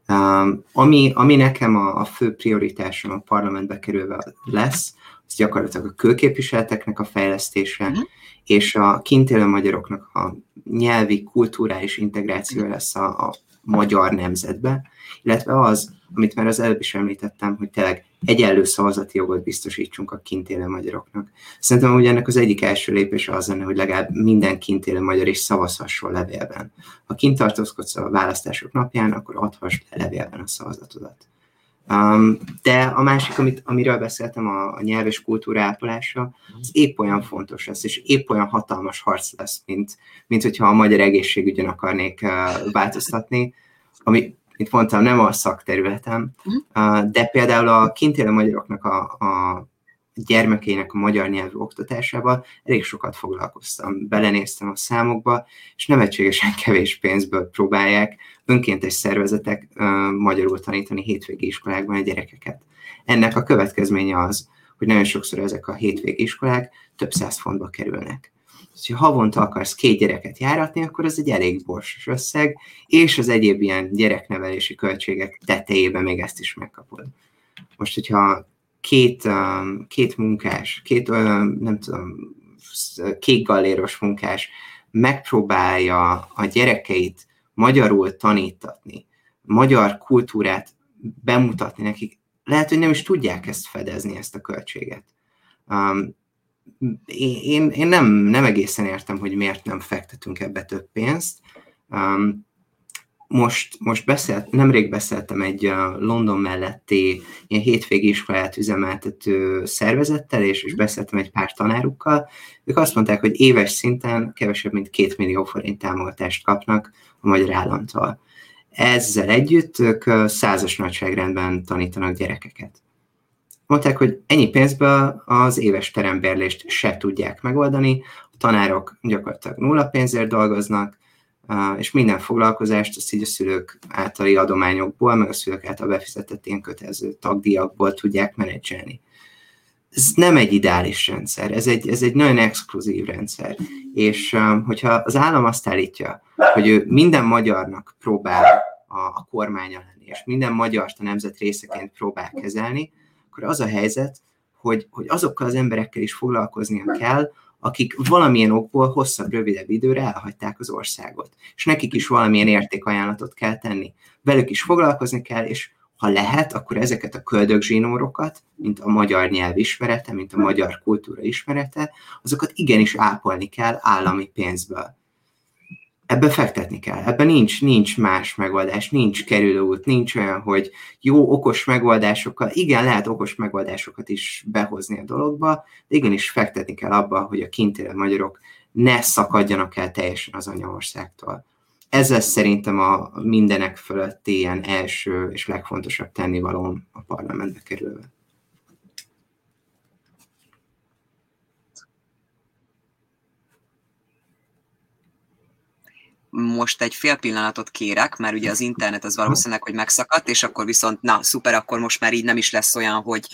Um, ami, ami nekem a, a fő prioritásom a parlamentbe kerülve lesz, ez gyakorlatilag a külképviseleteknek a fejlesztése, uh-huh. és a kint élő magyaroknak a nyelvi, kulturális integráció mhm. lesz a, a magyar nemzetbe, illetve az, amit már az előbb is említettem, hogy tényleg egyenlő szavazati jogot biztosítsunk a kint élő magyaroknak. Szerintem, hogy ennek az egyik első lépése az lenne, hogy legalább minden kint élő magyar is szavazhasson levélben. Ha kint tartózkodsz a választások napján, akkor adhass le levélben a szavazatodat. Um, de a másik, amit, amiről beszéltem, a, a nyelv és kultúra ápolása, az épp olyan fontos lesz, és épp olyan hatalmas harc lesz, mint, mint hogyha a magyar egészségügyen akarnék uh, változtatni, ami, mint mondtam, nem a szakterületem, uh, de például a kint élő magyaroknak a, a gyermekének a magyar nyelvű oktatásával elég sokat foglalkoztam. Belenéztem a számokba, és nevetségesen kevés pénzből próbálják önkéntes szervezetek magyarul tanítani hétvégi iskolákban a gyerekeket. Ennek a következménye az, hogy nagyon sokszor ezek a hétvégi iskolák több száz fontba kerülnek. Ha havonta akarsz két gyereket járatni, akkor ez egy elég borsos összeg, és az egyéb ilyen gyereknevelési költségek tetejében még ezt is megkapod. Most, hogyha két, két munkás, két, nem tudom, kék galléros munkás megpróbálja a gyerekeit magyarul tanítatni, magyar kultúrát bemutatni nekik, lehet, hogy nem is tudják ezt fedezni, ezt a költséget. Um, én, én nem, nem egészen értem, hogy miért nem fektetünk ebbe több pénzt. Um, most, most beszélt, nemrég beszéltem egy London melletti ilyen hétvégi iskolát üzemeltető szervezettel, és, és beszéltem egy pár tanárukkal. Ők azt mondták, hogy éves szinten kevesebb, mint két millió forint támogatást kapnak a magyar államtól. Ezzel együtt ők százas nagyságrendben tanítanak gyerekeket. Mondták, hogy ennyi pénzből az éves terembérlést se tudják megoldani, a tanárok gyakorlatilag nulla pénzért dolgoznak, és minden foglalkozást azt így a szülők általi adományokból, meg a szülők által befizetett ilyen kötelező tagdíjakból tudják menedzselni. Ez nem egy ideális rendszer, ez egy, ez egy nagyon exkluzív rendszer. És hogyha az állam azt állítja, hogy ő minden magyarnak próbál a, a kormánya lenni, és minden magyar a nemzet részeként próbál kezelni, akkor az a helyzet, hogy, hogy azokkal az emberekkel is foglalkoznia kell, akik valamilyen okból hosszabb, rövidebb időre elhagyták az országot. És nekik is valamilyen értékajánlatot kell tenni. Velük is foglalkozni kell, és ha lehet, akkor ezeket a köldögzsinórokat, mint a magyar nyelv ismerete, mint a magyar kultúra ismerete, azokat igenis ápolni kell állami pénzből ebbe fektetni kell. Ebben nincs, nincs más megoldás, nincs kerülőút, nincs olyan, hogy jó, okos megoldásokkal, igen, lehet okos megoldásokat is behozni a dologba, de igenis fektetni kell abba, hogy a kintélő magyarok ne szakadjanak el teljesen az anyaországtól. Ez lesz szerintem a mindenek fölötti ilyen első és legfontosabb tennivalóm a parlamentbe kerülve. Most egy fél pillanatot kérek, mert ugye az internet az valószínűleg, hogy megszakadt, és akkor viszont, na, szuper, akkor most már így nem is lesz olyan, hogy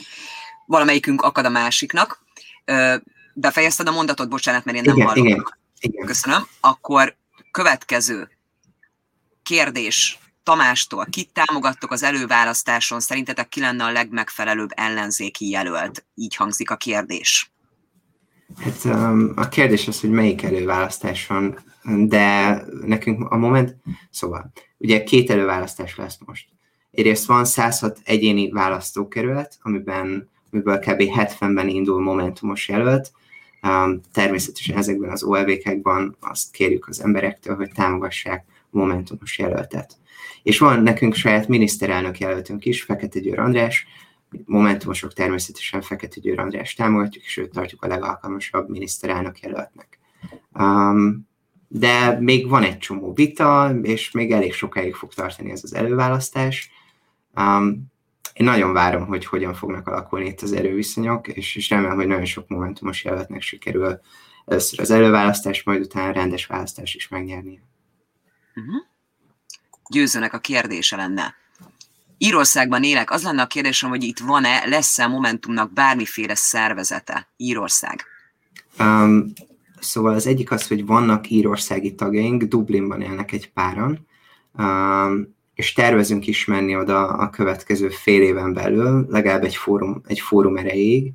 valamelyikünk akad a másiknak. Befejezted a mondatot, bocsánat, mert én nem igen, hallom. Igen, igen. Köszönöm. Akkor következő kérdés Tamástól. Kit támogattok az előválasztáson? Szerintetek ki lenne a legmegfelelőbb ellenzéki jelölt? Így hangzik a kérdés. Hát um, a kérdés az, hogy melyik előválasztáson de nekünk a moment, szóval, ugye két előválasztás lesz most. Egyrészt van 106 egyéni választókerület, amiben, amiből kb. 70-ben indul momentumos jelölt, um, természetesen ezekben az OLV-kekben azt kérjük az emberektől, hogy támogassák a momentumos jelöltet. És van nekünk saját miniszterelnök jelöltünk is, Fekete Győr András, momentumosok természetesen Fekete Győr András támogatjuk, és őt tartjuk a legalkalmasabb miniszterelnök jelöltnek. Um, de még van egy csomó vita, és még elég sokáig fog tartani ez az előválasztás. Um, én nagyon várom, hogy hogyan fognak alakulni itt az erőviszonyok, és, és remélem, hogy nagyon sok momentumos jelöltnek sikerül először az előválasztás, majd utána rendes választás is megnyerni. Uh-huh. Győzőnek a kérdése lenne. Írországban élek, az lenne a kérdésem, hogy itt van-e, lesz-e a Momentumnak bármiféle szervezete Írország? Um, Szóval az egyik az, hogy vannak írországi tagjaink, Dublinban élnek egy páran, um, és tervezünk is menni oda a következő fél éven belül, legalább egy fórum, egy fórum erejéig,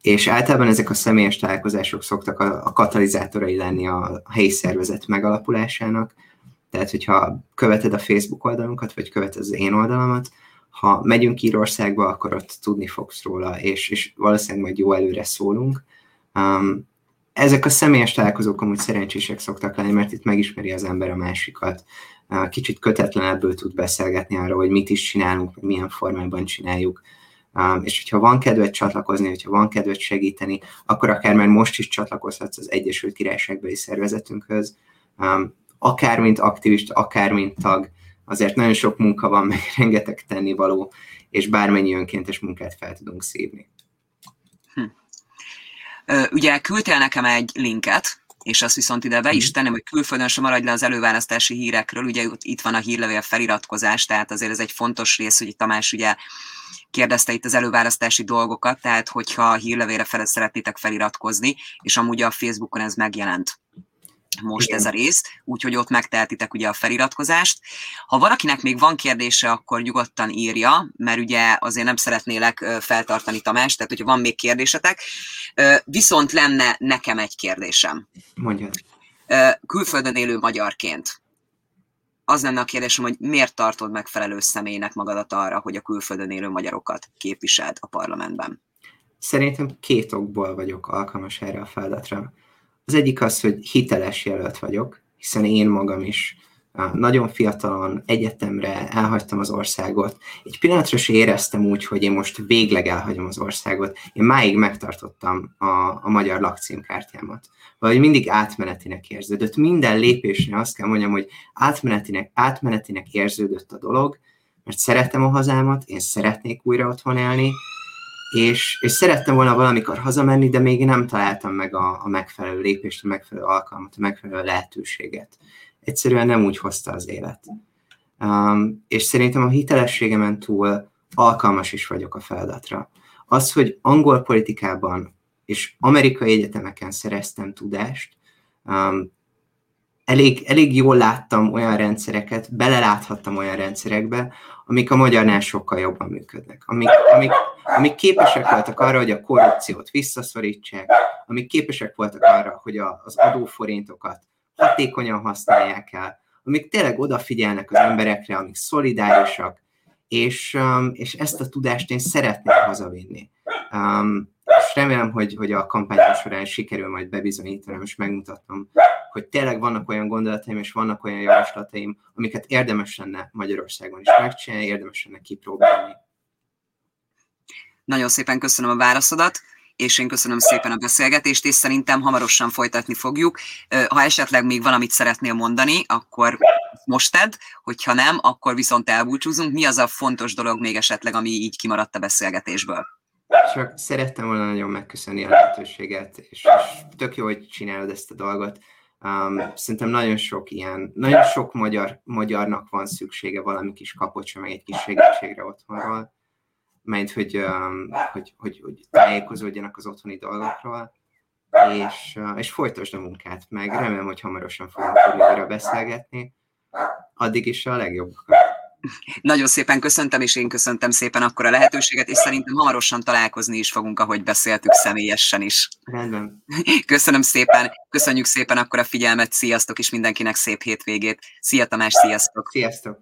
és általában ezek a személyes találkozások szoktak a, a katalizátorai lenni a helyi szervezet megalapulásának, tehát hogyha követed a Facebook oldalunkat, vagy követed az én oldalamat, ha megyünk Írországba, akkor ott tudni fogsz róla, és, és valószínűleg majd jó előre szólunk. Um, ezek a személyes találkozók amúgy szerencsések szoktak lenni, mert itt megismeri az ember a másikat. Kicsit kötetlenebből tud beszélgetni arról, hogy mit is csinálunk, milyen formában csináljuk. És hogyha van kedved csatlakozni, hogyha van kedved segíteni, akkor akár már most is csatlakozhatsz az Egyesült Királyságbeli szervezetünkhöz, akár mint aktivista, akár mint tag, azért nagyon sok munka van, meg rengeteg tennivaló, és bármennyi önkéntes munkát fel tudunk szívni. Ugye küldtél nekem egy linket, és azt viszont ide be is mhm. tenném, hogy külföldön sem maradj le az előválasztási hírekről, ugye itt van a hírlevél feliratkozás, tehát azért ez egy fontos rész, hogy Tamás ugye kérdezte itt az előválasztási dolgokat, tehát hogyha a hírlevélre fel szeretnétek feliratkozni, és amúgy a Facebookon ez megjelent most Igen. ez a rész, úgyhogy ott megtehetitek ugye a feliratkozást. Ha valakinek még van kérdése, akkor nyugodtan írja, mert ugye azért nem szeretnélek feltartani Tamás, tehát hogyha van még kérdésetek. Viszont lenne nekem egy kérdésem. Mondjad. Külföldön élő magyarként. Az lenne a kérdésem, hogy miért tartod megfelelő személynek magadat arra, hogy a külföldön élő magyarokat képviseld a parlamentben? Szerintem két okból vagyok alkalmas erre a feladatra. Az egyik az, hogy hiteles jelölt vagyok, hiszen én magam is nagyon fiatalon egyetemre elhagytam az országot. Egy pillanatra se éreztem úgy, hogy én most végleg elhagyom az országot. Én máig megtartottam a, a magyar lakcímkártyámat. Vagy mindig átmenetinek érződött. Minden lépésre azt kell mondjam, hogy átmenetinek, átmenetinek érződött a dolog, mert szeretem a hazámat, én szeretnék újra otthon élni, és, és szerettem volna valamikor hazamenni, de még nem találtam meg a, a megfelelő lépést, a megfelelő alkalmat, a megfelelő lehetőséget. Egyszerűen nem úgy hozta az élet. Um, és szerintem a hitelességemen túl alkalmas is vagyok a feladatra. Az, hogy angol politikában és amerikai egyetemeken szereztem tudást, um, elég, elég jól láttam olyan rendszereket, beleláthattam olyan rendszerekbe, amik a magyarnál sokkal jobban működnek, amik, amik, amik képesek voltak arra, hogy a korrupciót visszaszorítsák, amik képesek voltak arra, hogy a, az adóforintokat hatékonyan használják el, amik tényleg odafigyelnek az emberekre, amik szolidárisak, és, um, és ezt a tudást én szeretném hazavinni. Um, és remélem, hogy, hogy a kampányom során sikerül majd bebizonyítanom és megmutatnom, hogy tényleg vannak olyan gondolataim és vannak olyan javaslataim, amiket érdemes lenne Magyarországon is megcsinálni, érdemes lenne kipróbálni. Nagyon szépen köszönöm a válaszodat és én köszönöm szépen a beszélgetést, és szerintem hamarosan folytatni fogjuk. Ha esetleg még valamit szeretnél mondani, akkor most tedd, hogyha nem, akkor viszont elbúcsúzunk. Mi az a fontos dolog még esetleg, ami így kimaradt a beszélgetésből? Csak szerettem volna nagyon megköszönni a lehetőséget, és, és tök jó, hogy csinálod ezt a dolgot. Um, szerintem nagyon sok ilyen, nagyon sok magyar, magyarnak van szüksége valami kis kapocsra, meg egy kis segítségre otthonról, mert hogy, um, hogy, hogy, hogy tájékozódjanak az otthoni dolgokról, és, uh, és folytasd a munkát, meg remélem, hogy hamarosan fogunk tudni beszélgetni. Addig is a legjobbakat. Nagyon szépen köszöntem, és én köszöntem szépen akkor a lehetőséget, és szerintem hamarosan találkozni is fogunk, ahogy beszéltük személyesen is. Rendben. Köszönöm szépen, köszönjük szépen akkor a figyelmet, sziasztok, és mindenkinek szép hétvégét. Szia Tamás, sziasztok! Sziasztok!